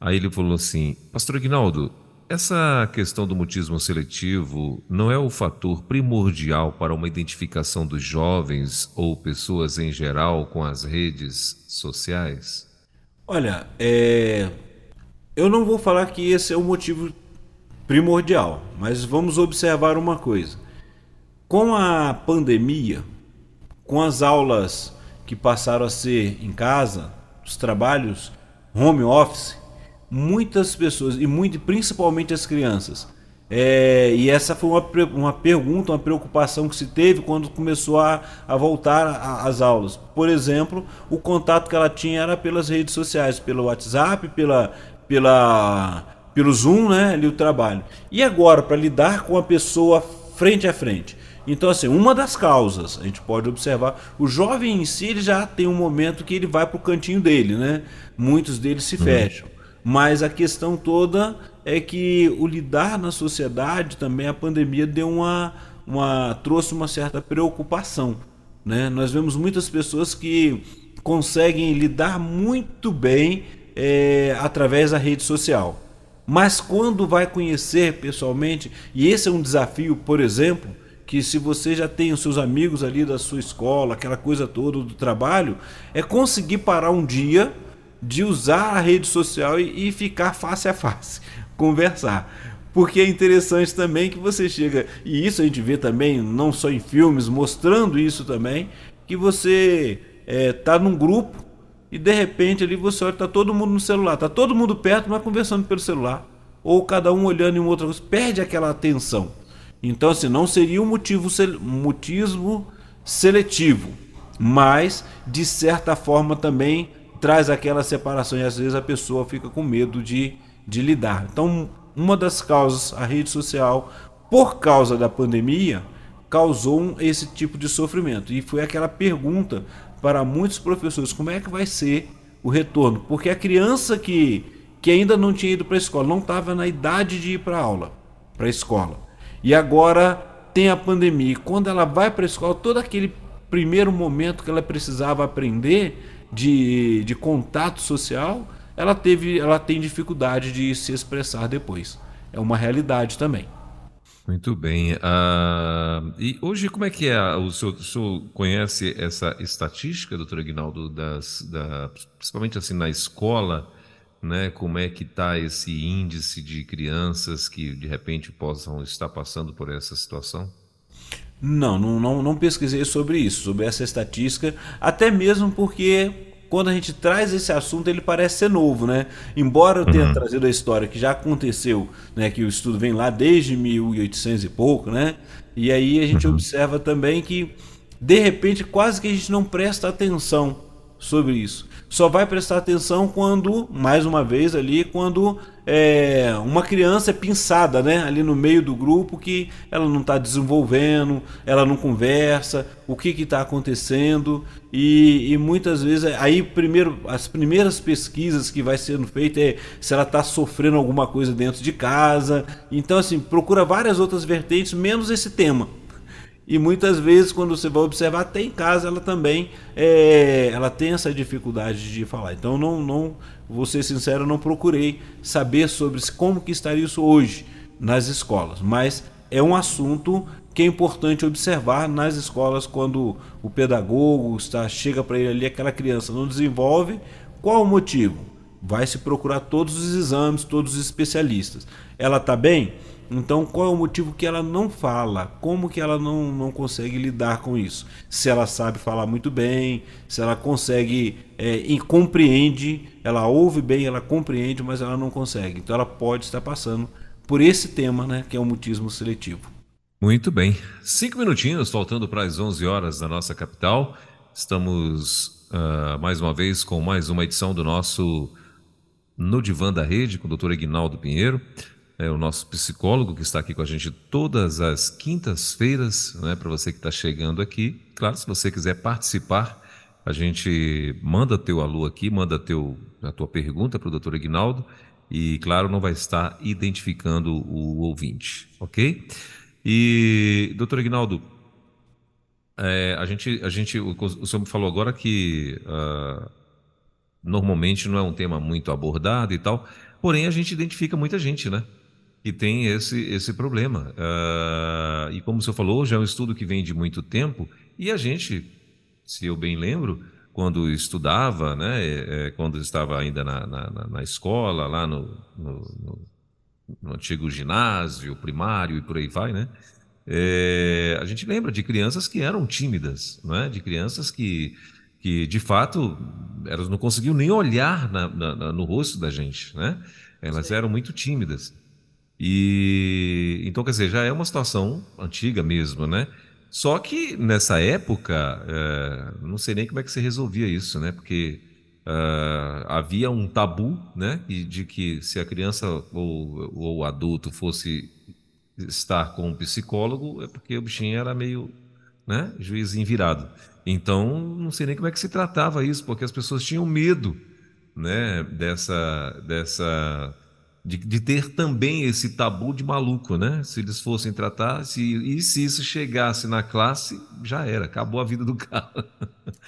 Speaker 2: Aí ele falou assim: Pastor Guinaldo, essa questão do mutismo seletivo não é o fator primordial para uma identificação dos jovens ou pessoas em geral com as redes sociais?
Speaker 3: Olha, é, eu não vou falar que esse é o motivo primordial, mas vamos observar uma coisa. Com a pandemia, com as aulas que passaram a ser em casa, os trabalhos home office, muitas pessoas e muito, principalmente as crianças, É, e essa foi uma, uma pergunta, uma preocupação que se teve quando começou a, a voltar às aulas. Por exemplo, o contato que ela tinha era pelas redes sociais, pelo WhatsApp, pela, pela, pelo Zoom, né, ali o trabalho. E agora, para lidar com a pessoa frente a frente. Então, assim, uma das causas, a gente pode observar, o jovem em si ele já tem um momento que ele vai para o cantinho dele, né? Muitos deles se uhum. fecham. Mas a questão toda é que o lidar na sociedade também a pandemia deu uma, uma trouxe uma certa preocupação, né? Nós vemos muitas pessoas que conseguem lidar muito bem é, através da rede social. Mas quando vai conhecer pessoalmente, e esse é um desafio, por exemplo, que se você já tem os seus amigos ali da sua escola, aquela coisa toda do trabalho, é conseguir parar um dia de usar a rede social e, e ficar face a face, *laughs* conversar. Porque é interessante também que você chega, e isso a gente vê também, não só em filmes, mostrando isso também, que você está é, num grupo e de repente ali você olha, está todo mundo no celular, está todo mundo perto, mas conversando pelo celular. Ou cada um olhando em outra coisa, perde aquela atenção. Então, assim, não seria um motivo, motivo seletivo, mas de certa forma também traz aquela separação e às vezes a pessoa fica com medo de, de lidar. Então, uma das causas, a rede social, por causa da pandemia, causou esse tipo de sofrimento. E foi aquela pergunta para muitos professores: como é que vai ser o retorno? Porque a criança que, que ainda não tinha ido para a escola, não estava na idade de ir para aula, para a escola. E agora tem a pandemia. E quando ela vai para a escola, todo aquele primeiro momento que ela precisava aprender, de, de contato social, ela, teve, ela tem dificuldade de se expressar depois. É uma realidade também.
Speaker 2: Muito bem. Uh, e hoje, como é que é? O senhor, o senhor conhece essa estatística, doutor Aguinaldo, das, da, principalmente assim na escola, né? Como é que está esse índice de crianças que de repente possam estar passando por essa situação?
Speaker 3: Não, não, não, não pesquisei sobre isso, sobre essa estatística, até mesmo porque quando a gente traz esse assunto ele parece ser novo, né? Embora eu tenha uhum. trazido a história que já aconteceu, né? Que o estudo vem lá desde 1800 e pouco, né? E aí a gente uhum. observa também que de repente quase que a gente não presta atenção sobre isso só vai prestar atenção quando, mais uma vez ali, quando é, uma criança é pinçada, né? Ali no meio do grupo que ela não está desenvolvendo, ela não conversa, o que está acontecendo e, e, muitas vezes aí primeiro as primeiras pesquisas que vai sendo feita é se ela está sofrendo alguma coisa dentro de casa. Então assim procura várias outras vertentes menos esse tema. E muitas vezes, quando você vai observar, até em casa ela também é, ela tem essa dificuldade de falar. Então, não, não, vou ser sincero, não procurei saber sobre como que estaria isso hoje nas escolas. Mas é um assunto que é importante observar nas escolas quando o pedagogo está, chega para ele ali, aquela criança não desenvolve. Qual o motivo? Vai se procurar todos os exames, todos os especialistas. Ela está bem? Então, qual é o motivo que ela não fala? Como que ela não, não consegue lidar com isso? Se ela sabe falar muito bem, se ela consegue é, e compreende, ela ouve bem, ela compreende, mas ela não consegue. Então, ela pode estar passando por esse tema, né, que é o mutismo seletivo.
Speaker 2: Muito bem. Cinco minutinhos, faltando para as 11 horas da nossa capital. Estamos uh, mais uma vez com mais uma edição do nosso No Divã da Rede, com o doutor Ignaldo Pinheiro é o nosso psicólogo que está aqui com a gente todas as quintas-feiras, né, para você que está chegando aqui. Claro, se você quiser participar, a gente manda teu alô aqui, manda teu, a tua pergunta para o doutor Ignaldo e, claro, não vai estar identificando o ouvinte, ok? E, doutor Ignaldo, é, a gente, a gente, o, o senhor falou agora que uh, normalmente não é um tema muito abordado e tal, porém a gente identifica muita gente, né? Que tem esse, esse problema. Uh, e como o senhor falou, já é um estudo que vem de muito tempo, e a gente, se eu bem lembro, quando estudava, né, é, é quando estava ainda na, na, na escola, lá no, no, no, no, antigo ginásio, primário e por aí vai, né? É, a gente lembra de crianças que eram tímidas, né? de crianças que, que de fato, elas não conseguiam nem olhar na, no rosto da gente, né? Elas Sim. eram muito tímidas. E então, quer dizer, já é uma situação antiga mesmo, né? Só que nessa época, é, não sei nem como é que se resolvia isso, né? Porque é, havia um tabu, né? De que se a criança ou, ou o adulto fosse estar com um psicólogo, é porque o bichinho era meio, né? Juizinho virado. Então, não sei nem como é que se tratava isso, porque as pessoas tinham medo, né? Dessa, dessa de, de, ter também esse tabu de maluco, né? Se eles fossem tratar, se, e se isso chegasse na classe, já era, acabou a vida do cara.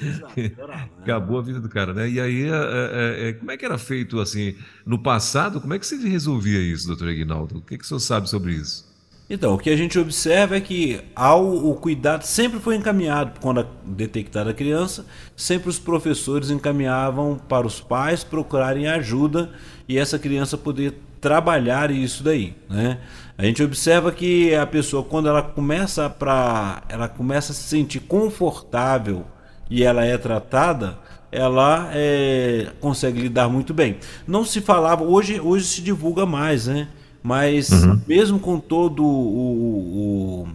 Speaker 2: Exato, né? acabou a vida do cara, né? E aí, é, é, é, como é que era feito assim, no passado, como é que se resolvia isso, doutor Aguinaldo? O que, que o senhor sabe sobre isso?
Speaker 3: Então, o que a gente observa é que ao, o cuidado sempre foi encaminhado, quando detectada a criança, sempre os professores encaminhavam para os pais procurarem ajuda e essa criança poder trabalhar isso daí, né? A gente observa que a pessoa quando ela começa para ela começa a se sentir confortável e ela é tratada, ela é, consegue lidar muito bem. Não se falava hoje hoje se divulga mais, né? Mas uhum. mesmo com todo o, o,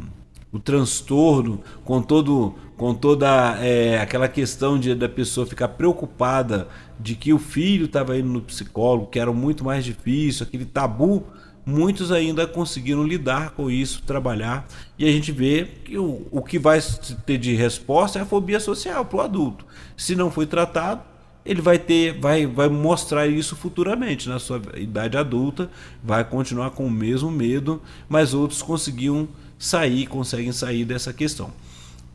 Speaker 3: o, transtorno, com todo com toda é, aquela questão de da pessoa ficar preocupada de que o filho estava indo no psicólogo, que era muito mais difícil, aquele tabu, muitos ainda conseguiram lidar com isso, trabalhar. E a gente vê que o, o que vai ter de resposta é a fobia social para o adulto. Se não foi tratado, ele vai ter, vai, vai mostrar isso futuramente na sua idade adulta, vai continuar com o mesmo medo, mas outros conseguiam sair, conseguem sair dessa questão.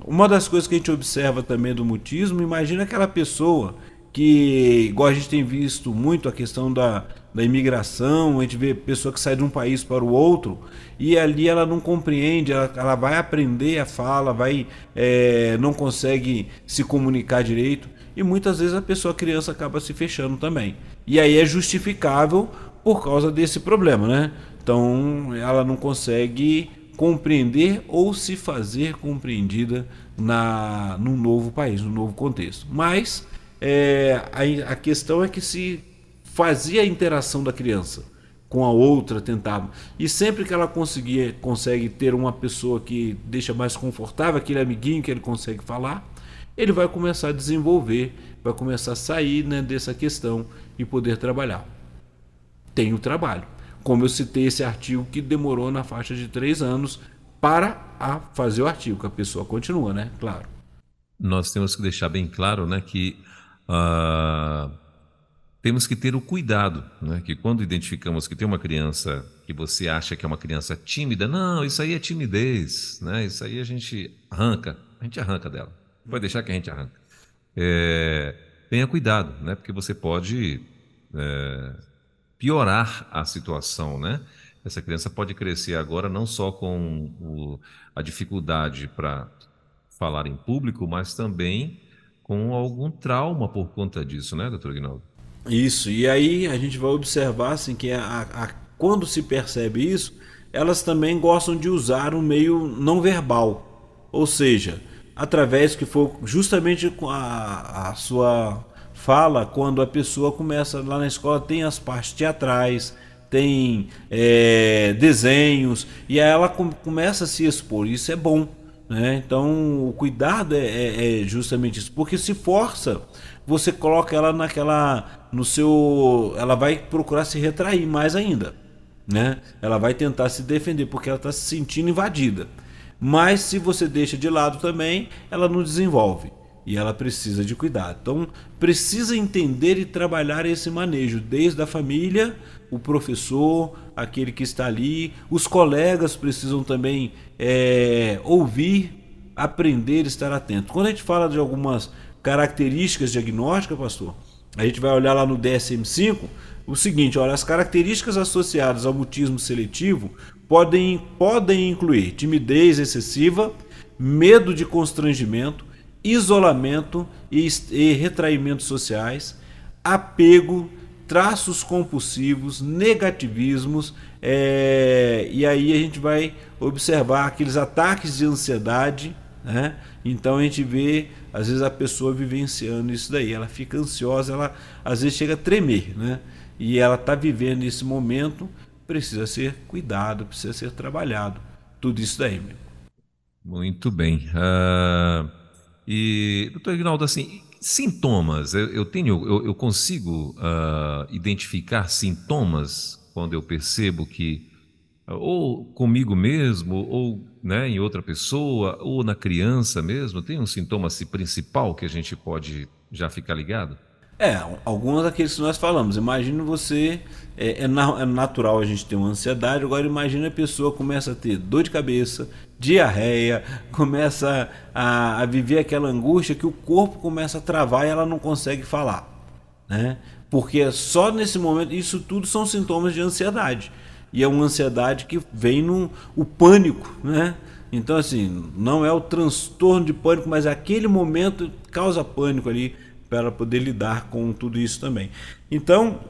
Speaker 3: Uma das coisas que a gente observa também do mutismo, imagina aquela pessoa que, igual a gente tem visto muito a questão da, da imigração, a gente vê pessoa que sai de um país para o outro e ali ela não compreende, ela, ela vai aprender a fala, vai é, não consegue se comunicar direito e muitas vezes a pessoa a criança acaba se fechando também. E aí é justificável por causa desse problema, né? Então ela não consegue compreender ou se fazer compreendida na num novo país, num novo contexto. Mas é, a, a questão é que se fazia a interação da criança com a outra, tentava. E sempre que ela conseguia, consegue ter uma pessoa que deixa mais confortável, aquele amiguinho que ele consegue falar, ele vai começar a desenvolver, vai começar a sair né, dessa questão e poder trabalhar. Tem o trabalho. Como eu citei esse artigo que demorou na faixa de três anos para a fazer o artigo, que a pessoa continua, né? Claro.
Speaker 2: Nós temos que deixar bem claro né, que uh, temos que ter o cuidado, né? Que quando identificamos que tem uma criança que você acha que é uma criança tímida, não, isso aí é timidez, né? Isso aí a gente arranca, a gente arranca dela. Pode deixar que a gente arranca. É, tenha cuidado, né? Porque você pode é, piorar a situação, né? Essa criança pode crescer agora não só com o, a dificuldade para falar em público, mas também com algum trauma por conta disso, né, doutor Guinaldo?
Speaker 3: Isso, e aí a gente vai observar assim, que a, a, quando se percebe isso, elas também gostam de usar o meio não verbal. Ou seja, através que for justamente a, a sua fala quando a pessoa começa lá na escola tem as partes teatrais tem é, desenhos e aí ela com, começa a se expor isso é bom né? então o cuidado é, é, é, justamente isso porque se força você coloca ela naquela no seu ela vai procurar se retrair mais ainda né? Ela vai tentar se defender porque ela está se sentindo invadida. Mas se você deixa de lado também, ela não desenvolve e ela precisa de cuidado. Então, precisa entender e trabalhar esse manejo, desde a família, o professor, aquele que está ali, os colegas precisam também é, ouvir, aprender, estar atento. Quando a gente fala de algumas características diagnósticas, pastor, a gente vai olhar lá no DSM-5 o seguinte: olha, as características associadas ao mutismo seletivo podem, podem incluir timidez excessiva, medo de constrangimento, isolamento e, e retraímentos sociais, apego, traços compulsivos, negativismos, é, e aí a gente vai observar aqueles ataques de ansiedade, né? Então a gente vê, às vezes, a pessoa vivenciando isso daí. Ela fica ansiosa, ela às vezes chega a tremer, né? E ela está vivendo esse momento precisa ser cuidado, precisa ser trabalhado. Tudo isso daí. Meu.
Speaker 2: Muito bem. Uh, e, doutor Ignaldo, assim, sintomas, eu, eu tenho, eu, eu consigo uh, identificar sintomas quando eu percebo que ou comigo mesmo, ou né, em outra pessoa, ou na criança mesmo, tem um sintoma assim, principal que a gente pode já ficar ligado?
Speaker 3: É, alguns daqueles que nós falamos. Imagina você, é, é, é, natural a gente ter uma ansiedade, agora imagina a pessoa começa a ter dor de cabeça, diarreia, começa a, a viver aquela angústia que o corpo começa a travar e ela não consegue falar. Né? Porque só nesse momento, isso tudo são sintomas de ansiedade. E é uma ansiedade que vem no o pânico, né? Então, assim, não é o transtorno de pânico, mas aquele momento causa pânico ali para poder lidar com tudo isso também. Então,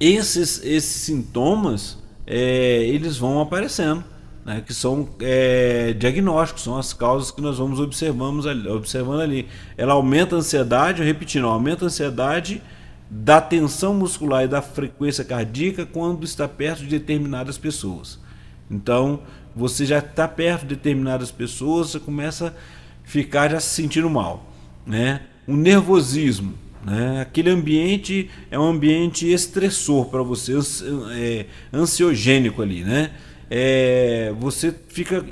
Speaker 3: esses, esses sintomas, é, eles vão aparecendo, né, que são é, diagnósticos, são as causas que nós vamos observamos ali, observando ali. Ela aumenta a ansiedade, repetindo, aumenta a ansiedade da tensão muscular e da frequência cardíaca quando está perto de determinadas pessoas. Então, você já está perto de determinadas pessoas, você começa a ficar já se sentindo mal, né? o nervosismo. Né? Aquele ambiente é um ambiente estressor para você, é, ansiogênico ali. Né? É, você fica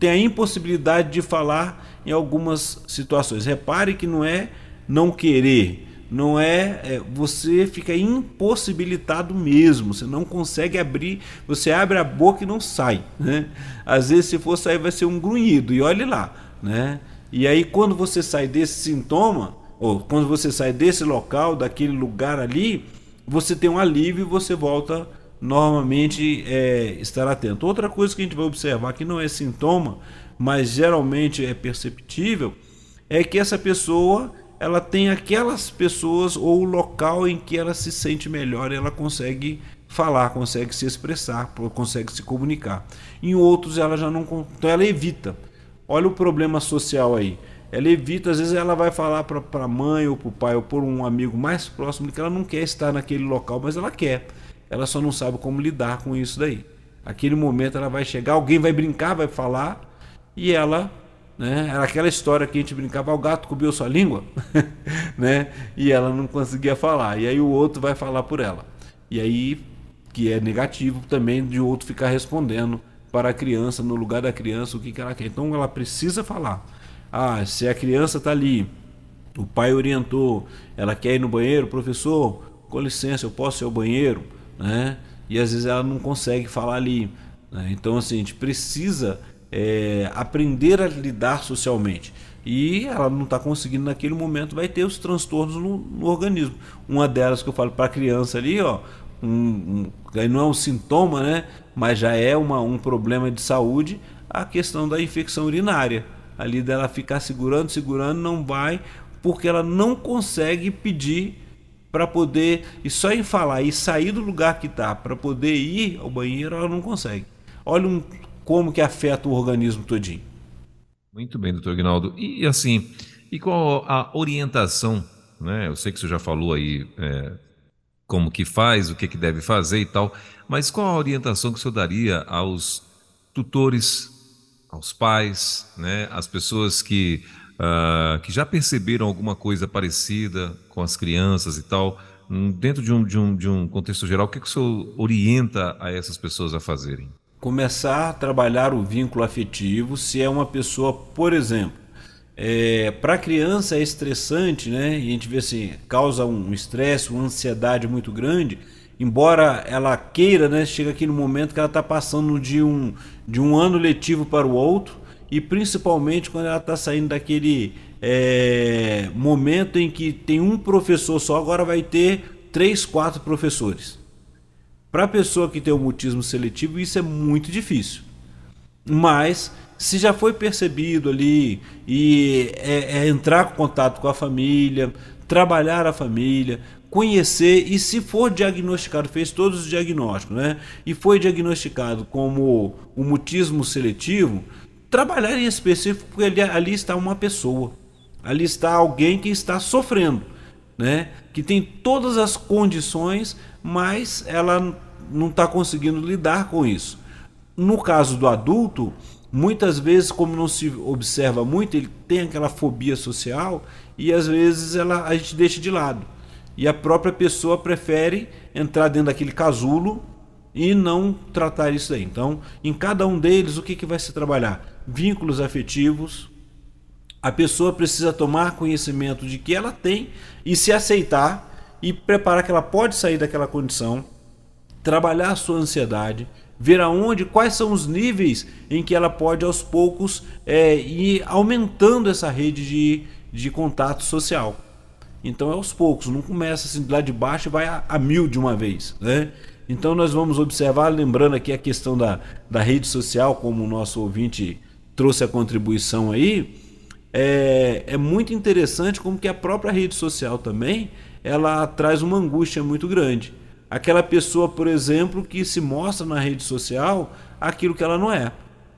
Speaker 3: tem a impossibilidade de falar em algumas situações. Repare que não é não querer, não é, é, você fica impossibilitado mesmo, você não consegue abrir, você abre a boca e não sai, né? Às vezes se for sair vai ser um grunhido e olhe lá, né? E aí, quando você sai desse sintoma, ou quando você sai desse local, daquele lugar ali, você tem um alívio e você volta normalmente é, estar atento. Outra coisa que a gente vai observar que não é sintoma, mas geralmente é perceptível, é que essa pessoa ela tem aquelas pessoas ou o local em que ela se sente melhor, ela consegue falar, consegue se expressar, consegue se comunicar. Em outros ela já não, então ela evita. Olha o problema social aí. Ela evita, às vezes ela vai falar para a mãe ou para o pai ou por um amigo mais próximo que ela não quer estar naquele local, mas ela quer. Ela só não sabe como lidar com isso daí. Aquele momento ela vai chegar, alguém vai brincar, vai falar e ela, né? Era aquela história que a gente brincava, o gato cobriu sua língua, *laughs* né? E ela não conseguia falar. E aí o outro vai falar por ela. E aí que é negativo também de outro ficar respondendo para a criança, no lugar da criança, o que, que ela quer. Então ela precisa falar. Ah, se a criança está ali, o pai orientou, ela quer ir no banheiro, professor, com licença, eu posso ir ao banheiro, né? E às vezes ela não consegue falar ali. Né? Então assim, a gente precisa é, aprender a lidar socialmente. E ela não está conseguindo naquele momento, vai ter os transtornos no, no organismo. Uma delas que eu falo para a criança ali, ó, um, um, não é um sintoma, né? Mas já é uma, um problema de saúde a questão da infecção urinária. Ali dela ficar segurando, segurando, não vai, porque ela não consegue pedir para poder, e só em falar e sair do lugar que está para poder ir ao banheiro, ela não consegue. Olha um, como que afeta o organismo todinho.
Speaker 2: Muito bem, doutor Ginaldo. E, assim, e qual a orientação, né? Eu sei que você já falou aí é, como que faz, o que, que deve fazer e tal, mas qual a orientação que o senhor daria aos tutores, aos pais, né, às pessoas que, uh, que já perceberam alguma coisa parecida com as crianças e tal, hum, dentro de um, de um, de um contexto geral, o que, que o senhor orienta a essas pessoas a fazerem?
Speaker 3: Começar a trabalhar o vínculo afetivo, se é uma pessoa, por exemplo, é, para a criança é estressante, né? E a gente vê assim, causa um estresse, uma ansiedade muito grande. Embora ela queira, né? Chega aqui no momento que ela está passando de um, de um ano letivo para o outro e principalmente quando ela está saindo daquele é, momento em que tem um professor só, agora vai ter três, quatro professores. Para a pessoa que tem o mutismo seletivo, isso é muito difícil. Mas se já foi percebido ali e é, é entrar em contato com a família, trabalhar a família, conhecer e se for diagnosticado, fez todos os diagnósticos, né? E foi diagnosticado como o mutismo seletivo, trabalhar em específico porque ali, ali está uma pessoa, ali está alguém que está sofrendo, né? Que tem todas as condições, mas ela não está conseguindo lidar com isso. No caso do adulto, muitas vezes, como não se observa muito, ele tem aquela fobia social e às vezes ela, a gente deixa de lado. E a própria pessoa prefere entrar dentro daquele casulo e não tratar isso aí. Então, em cada um deles, o que, que vai se trabalhar? Vínculos afetivos. A pessoa precisa tomar conhecimento de que ela tem e se aceitar e preparar que ela pode sair daquela condição, trabalhar a sua ansiedade, ver aonde, quais são os níveis em que ela pode aos poucos é, ir aumentando essa rede de, de contato social. Então é aos poucos, não começa assim lá de baixo e vai a, a mil de uma vez, né? Então nós vamos observar, lembrando aqui a questão da, da rede social, como o nosso ouvinte trouxe a contribuição aí, é, é muito interessante como que a própria rede social também, ela traz uma angústia muito grande. Aquela pessoa, por exemplo, que se mostra na rede social aquilo que ela não é,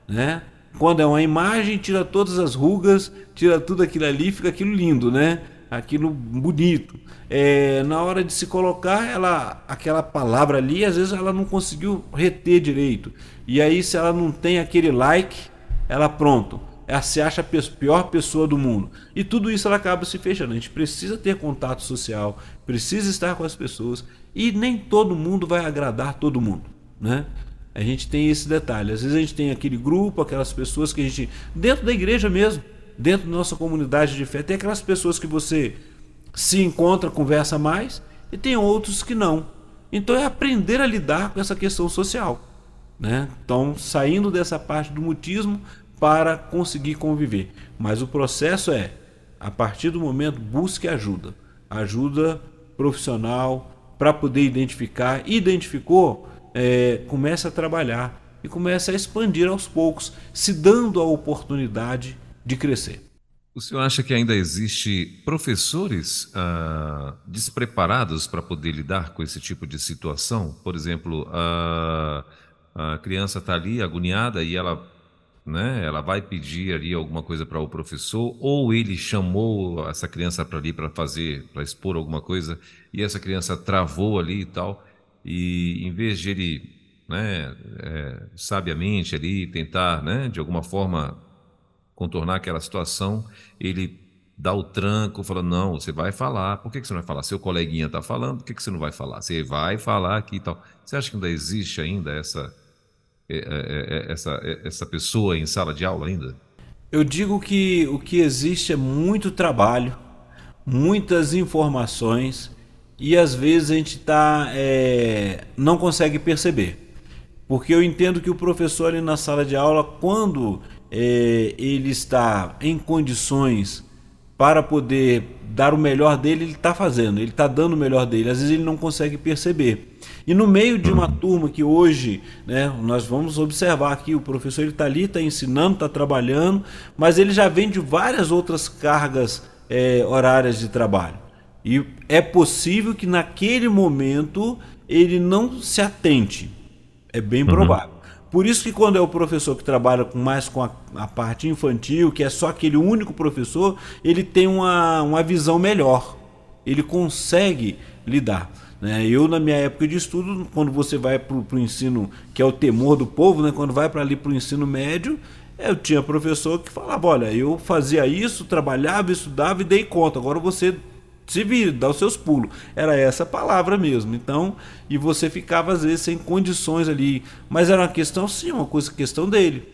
Speaker 3: né? Quando é uma imagem, tira todas as rugas, tira tudo aquilo ali, fica aquilo lindo, né? aquilo bonito. É, na hora de se colocar, ela, aquela palavra ali, às vezes ela não conseguiu reter direito. E aí, se ela não tem aquele like, ela pronto. Ela se acha a pior pessoa do mundo. E tudo isso ela acaba se fechando. A gente precisa ter contato social, precisa estar com as pessoas. E nem todo mundo vai agradar todo mundo. Né? A gente tem esse detalhe. Às vezes a gente tem aquele grupo, aquelas pessoas que a gente. dentro da igreja mesmo dentro da nossa comunidade de fé, tem aquelas pessoas que você se encontra, conversa mais, e tem outros que não. Então é aprender a lidar com essa questão social. Né? Então, saindo dessa parte do mutismo para conseguir conviver. Mas o processo é, a partir do momento, busque ajuda. Ajuda profissional para poder identificar. Identificou, é, comece a trabalhar e comece a expandir aos poucos, se dando a oportunidade de crescer.
Speaker 2: O senhor acha que ainda existe professores ah, despreparados para poder lidar com esse tipo de situação? Por exemplo, a, a criança está ali agoniada e ela, né, ela vai pedir ali alguma coisa para o professor, ou ele chamou essa criança para ali para fazer, para expor alguma coisa, e essa criança travou ali e tal, e em vez de ele, né, é, sabiamente ali tentar, né, de alguma forma contornar aquela situação, ele dá o tranco, fala, não, você vai falar. Por que, que você não vai falar? Seu coleguinha está falando, por que, que você não vai falar? Você vai falar aqui e tal. Você acha que ainda existe ainda essa, essa, essa pessoa em sala de aula ainda?
Speaker 3: Eu digo que o que existe é muito trabalho, muitas informações e às vezes a gente tá, é, não consegue perceber. Porque eu entendo que o professor ali na sala de aula, quando é, ele está em condições para poder dar o melhor dele, ele está fazendo, ele está dando o melhor dele. Às vezes ele não consegue perceber. E no meio de uma turma que hoje, né, nós vamos observar aqui, o professor está ali, está ensinando, está trabalhando, mas ele já vem de várias outras cargas é, horárias de trabalho. E é possível que naquele momento ele não se atente. É bem uhum. provável. Por isso que quando é o professor que trabalha com, mais com a, a, parte infantil, que é só aquele único professor, ele tem uma, uma visão melhor. Ele consegue lidar. Né? Eu, na minha época de estudo, quando você vai para o ensino, que é o temor do povo, né? quando vai para ali para o ensino médio, eu tinha professor que falava, olha, eu fazia isso, trabalhava, estudava e dei conta. Agora você se vira, dá os seus pulos. Era essa palavra mesmo. Então, e você ficava às vezes sem condições ali. Mas era uma questão, sim, uma coisa, questão dele.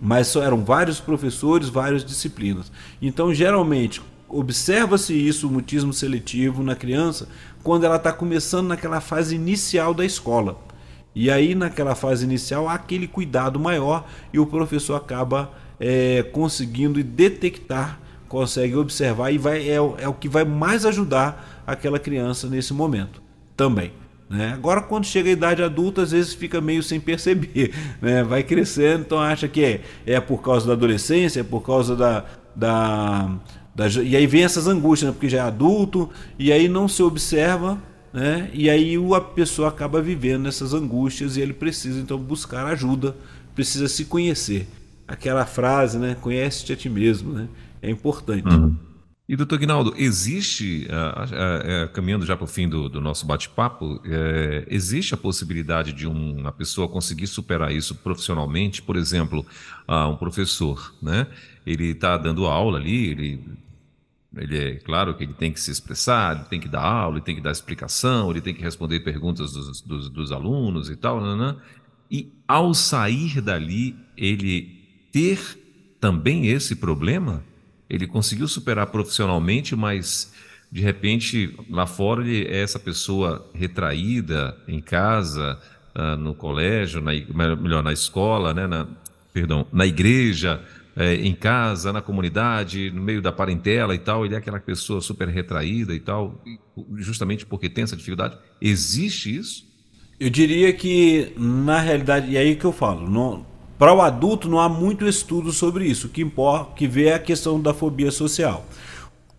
Speaker 3: Mas só eram vários professores, várias disciplinas. Então, geralmente, observa-se isso, o mutismo seletivo na criança, quando ela está começando naquela fase inicial da escola. E aí, naquela fase inicial, há aquele cuidado maior e o professor acaba é, conseguindo detectar consegue observar e vai, é, é o que vai mais ajudar aquela criança nesse momento também. Né? Agora, quando chega a idade adulta, às vezes fica meio sem perceber, *laughs* né? vai crescendo, então acha que é, é por causa da adolescência, é por causa da, da, da. E aí vem essas angústias, né? porque já é adulto, e aí não se observa, né? e aí a pessoa acaba vivendo essas angústias e ele precisa então buscar ajuda, precisa se conhecer. Aquela frase, né? Conhece-te a ti mesmo, né? é importante. Uhum.
Speaker 2: E, doutor Guinaldo, existe, uh, uh, uh, caminhando já para o fim do, do nosso bate-papo, eh, existe a possibilidade de um, uma pessoa conseguir superar isso profissionalmente? Por exemplo, um professor, né? Ele está dando aula ali, ele, ele é claro que ele tem que se expressar, ele tem que dar aula, ele tem que dar explicação, ele tem que responder perguntas dos, dos, dos alunos e tal, né, né? e ao sair dali, ele ter também esse problema? Ele conseguiu superar profissionalmente, mas de repente lá fora ele é essa pessoa retraída em casa, uh, no colégio, na, melhor na escola, né, na, perdão, na igreja, é, em casa, na comunidade, no meio da parentela e tal, ele é aquela pessoa super retraída e tal, justamente porque tem essa dificuldade. Existe isso?
Speaker 3: Eu diria que na realidade, e aí que eu falo, para o adulto não há muito estudo sobre isso. O que importa, que vê é a questão da fobia social.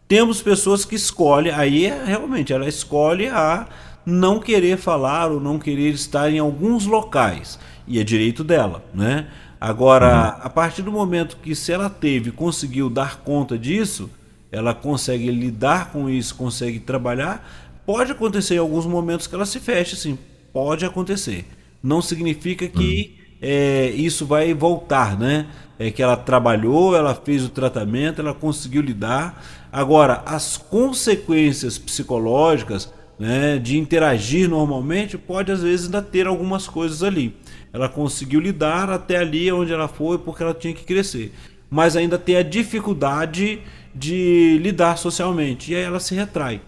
Speaker 3: Temos pessoas que escolhem, aí é, realmente ela escolhe a não querer falar ou não querer estar em alguns locais. E é direito dela, né? Agora, a partir do momento que se ela teve, conseguiu dar conta disso, ela consegue lidar com isso, consegue trabalhar, pode acontecer em alguns momentos que ela se feche, sim, pode acontecer. Não significa que uhum é, isso vai voltar, né? É que ela trabalhou, ela fez o tratamento, ela conseguiu lidar. Agora, as consequências psicológicas né, de interagir normalmente pode às vezes ainda ter algumas coisas ali. Ela conseguiu lidar até ali onde ela foi porque ela tinha que crescer, mas ainda tem a dificuldade de lidar socialmente e aí ela se retrai.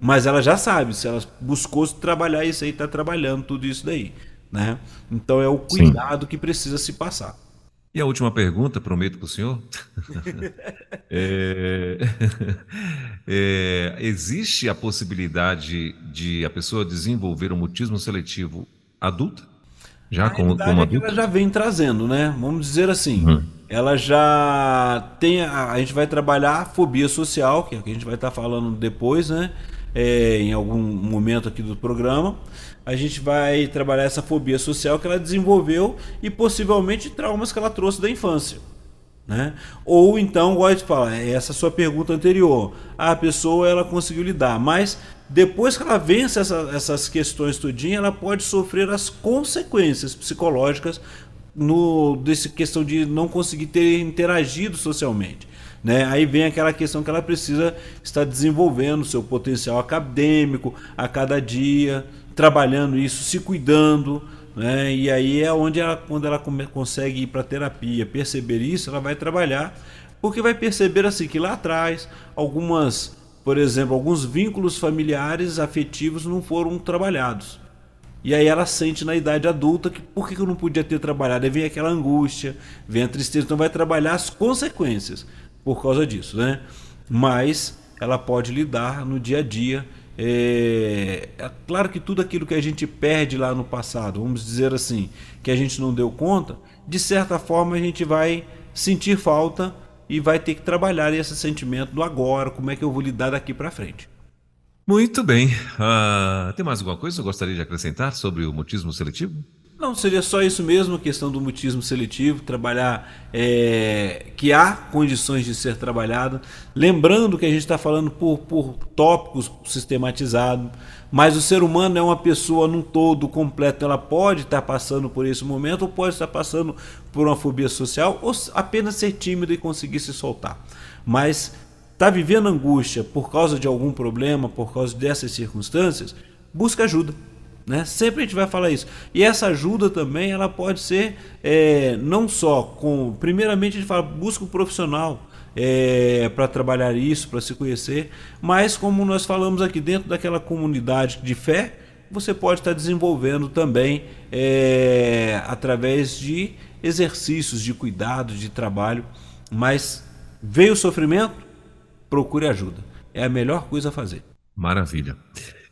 Speaker 3: Mas ela já sabe, se ela buscou trabalhar isso aí, está trabalhando tudo isso daí. Né? Então é o cuidado Sim. que precisa se passar.
Speaker 2: E a última pergunta, prometo para o senhor. *laughs* é... *laughs* É... existe a possibilidade de a pessoa desenvolver um mutismo seletivo adulta?
Speaker 3: Já como, como adulta? É ela já vem trazendo, né? Vamos dizer assim. Uhum. Ela já tem. A, a, gente vai trabalhar a fobia social, que é o que a gente vai estar falando depois, né? É, em algum momento aqui do programa a gente vai trabalhar essa fobia social que ela desenvolveu e possivelmente traumas que ela trouxe da infância. Né? Ou então, gosto de falar, é essa sua pergunta anterior, a pessoa ela conseguiu lidar, mas depois que ela vence essa, essas questões tudinho, ela pode sofrer as consequências psicológicas no desse questão de não conseguir ter interagido socialmente. Né? Aí vem aquela questão que ela precisa estar desenvolvendo seu potencial acadêmico a cada dia, trabalhando isso, se cuidando, né? E aí é onde ela, quando ela consegue ir para terapia, perceber isso, ela vai trabalhar, porque vai perceber assim que lá atrás algumas, por exemplo, alguns vínculos familiares afetivos não foram trabalhados. E aí ela sente na idade adulta que por que eu não podia ter trabalhado? Aí vem aquela angústia, vem a tristeza, então vai trabalhar as consequências por causa disso, né? Mas ela pode lidar no dia a dia é, é, claro que tudo aquilo que a gente perde lá no passado, vamos dizer assim, que a gente não deu conta, de certa forma a gente vai sentir falta e vai ter que trabalhar esse sentimento do agora, como é que eu vou lidar daqui para frente.
Speaker 2: Muito bem. Uh, tem mais alguma coisa que eu gostaria de acrescentar sobre o mutismo seletivo?
Speaker 3: Não, seria só isso mesmo, a questão do mutismo seletivo, trabalhar é, que há condições de ser trabalhado. Lembrando que a gente está falando por, por tópicos sistematizados, mas o ser humano é uma pessoa num todo completo. Ela pode estar passando por esse momento, ou pode estar passando por uma fobia social, ou apenas ser tímido e conseguir se soltar. Mas está vivendo angústia por causa de algum problema, por causa dessas circunstâncias, busca ajuda. Né? Sempre a gente vai falar isso. E essa ajuda também ela pode ser é, não só com. Primeiramente, a gente fala, busca um profissional é, para trabalhar isso, para se conhecer, mas como nós falamos aqui dentro daquela comunidade de fé, você pode estar desenvolvendo também é, através de exercícios de cuidado, de trabalho. Mas veio o sofrimento, procure ajuda. É a melhor coisa a fazer.
Speaker 2: Maravilha.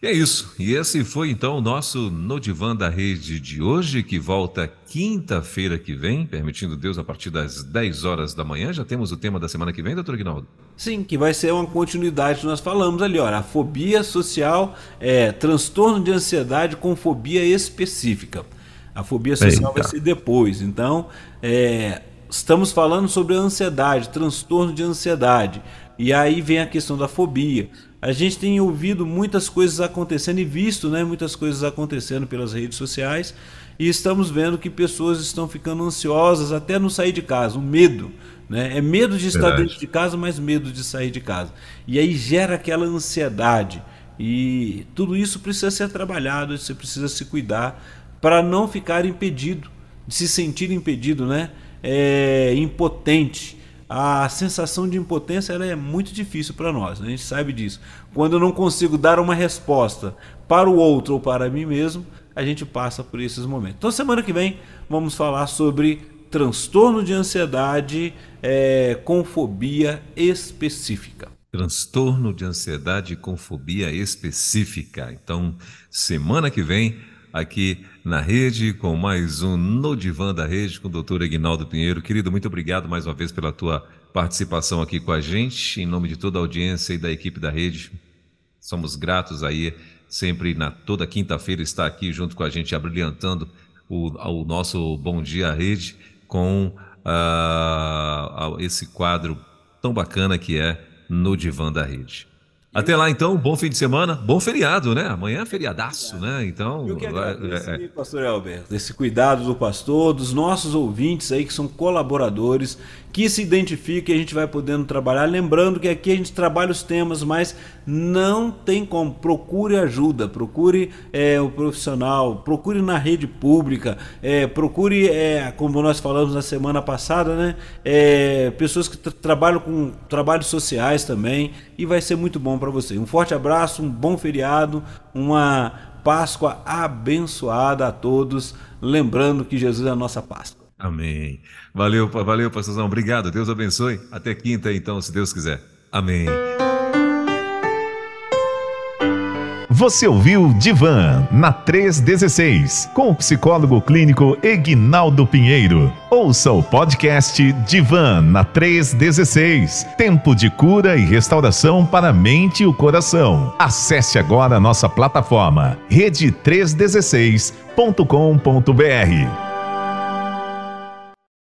Speaker 2: E é isso. E esse foi então o nosso Nodivan da Rede de hoje, que volta quinta-feira que vem, permitindo Deus, a partir das 10 horas da manhã. Já temos o tema da semana que vem, doutor Guinaldo?
Speaker 3: Sim, que vai ser uma continuidade que nós falamos ali, ó. A fobia social é transtorno de ansiedade com fobia específica. A fobia social Eita. vai ser depois. Então, é, estamos falando sobre a ansiedade, transtorno de ansiedade. E aí vem a questão da fobia. A gente tem ouvido muitas coisas acontecendo e visto né, muitas coisas acontecendo pelas redes sociais e estamos vendo que pessoas estão ficando ansiosas até não sair de casa, o medo. Né? É medo de estar Verdade. dentro de casa, mas medo de sair de casa. E aí gera aquela ansiedade. E tudo isso precisa ser trabalhado, você precisa se cuidar para não ficar impedido, de se sentir impedido, né? É, impotente. A sensação de impotência ela é muito difícil para nós, né? a gente sabe disso. Quando eu não consigo dar uma resposta para o outro ou para mim mesmo, a gente passa por esses momentos. Então, semana que vem, vamos falar sobre transtorno de ansiedade é, com fobia específica.
Speaker 2: Transtorno de ansiedade com fobia específica. Então, semana que vem, aqui na rede, com mais um No Divã da Rede, com o doutor Aguinaldo Pinheiro. Querido, muito obrigado mais uma vez pela tua participação aqui com a gente, em nome de toda a audiência e da equipe da rede. Somos gratos aí, sempre na toda quinta-feira está aqui junto com a gente, abrilhantando o, o nosso Bom Dia Rede com uh, esse quadro tão bacana que é No Divã da Rede. Até lá, então, bom fim de semana, bom feriado, né? Amanhã é feriadaço, né? Então.
Speaker 3: Eu que agradeço, é, é... pastor Alberto, esse cuidado do pastor, dos nossos ouvintes aí que são colaboradores, que se identifiquem e a gente vai podendo trabalhar. Lembrando que aqui a gente trabalha os temas, mas não tem como. Procure ajuda, procure é, o profissional, procure na rede pública, é, procure, é, como nós falamos na semana passada, né? É, pessoas que trabalham com trabalhos sociais também e vai ser muito bom para você. Um forte abraço, um bom feriado, uma Páscoa abençoada a todos, lembrando que Jesus é a nossa Páscoa.
Speaker 2: Amém. Valeu, valeu, pastorzão. Obrigado. Deus abençoe. Até quinta, então, se Deus quiser. Amém.
Speaker 1: Você ouviu Divan na 316 com o psicólogo clínico Egnaldo Pinheiro. Ouça o podcast Divan na 316. Tempo de cura e restauração para a mente e o coração. Acesse agora a nossa plataforma rede316.com.br.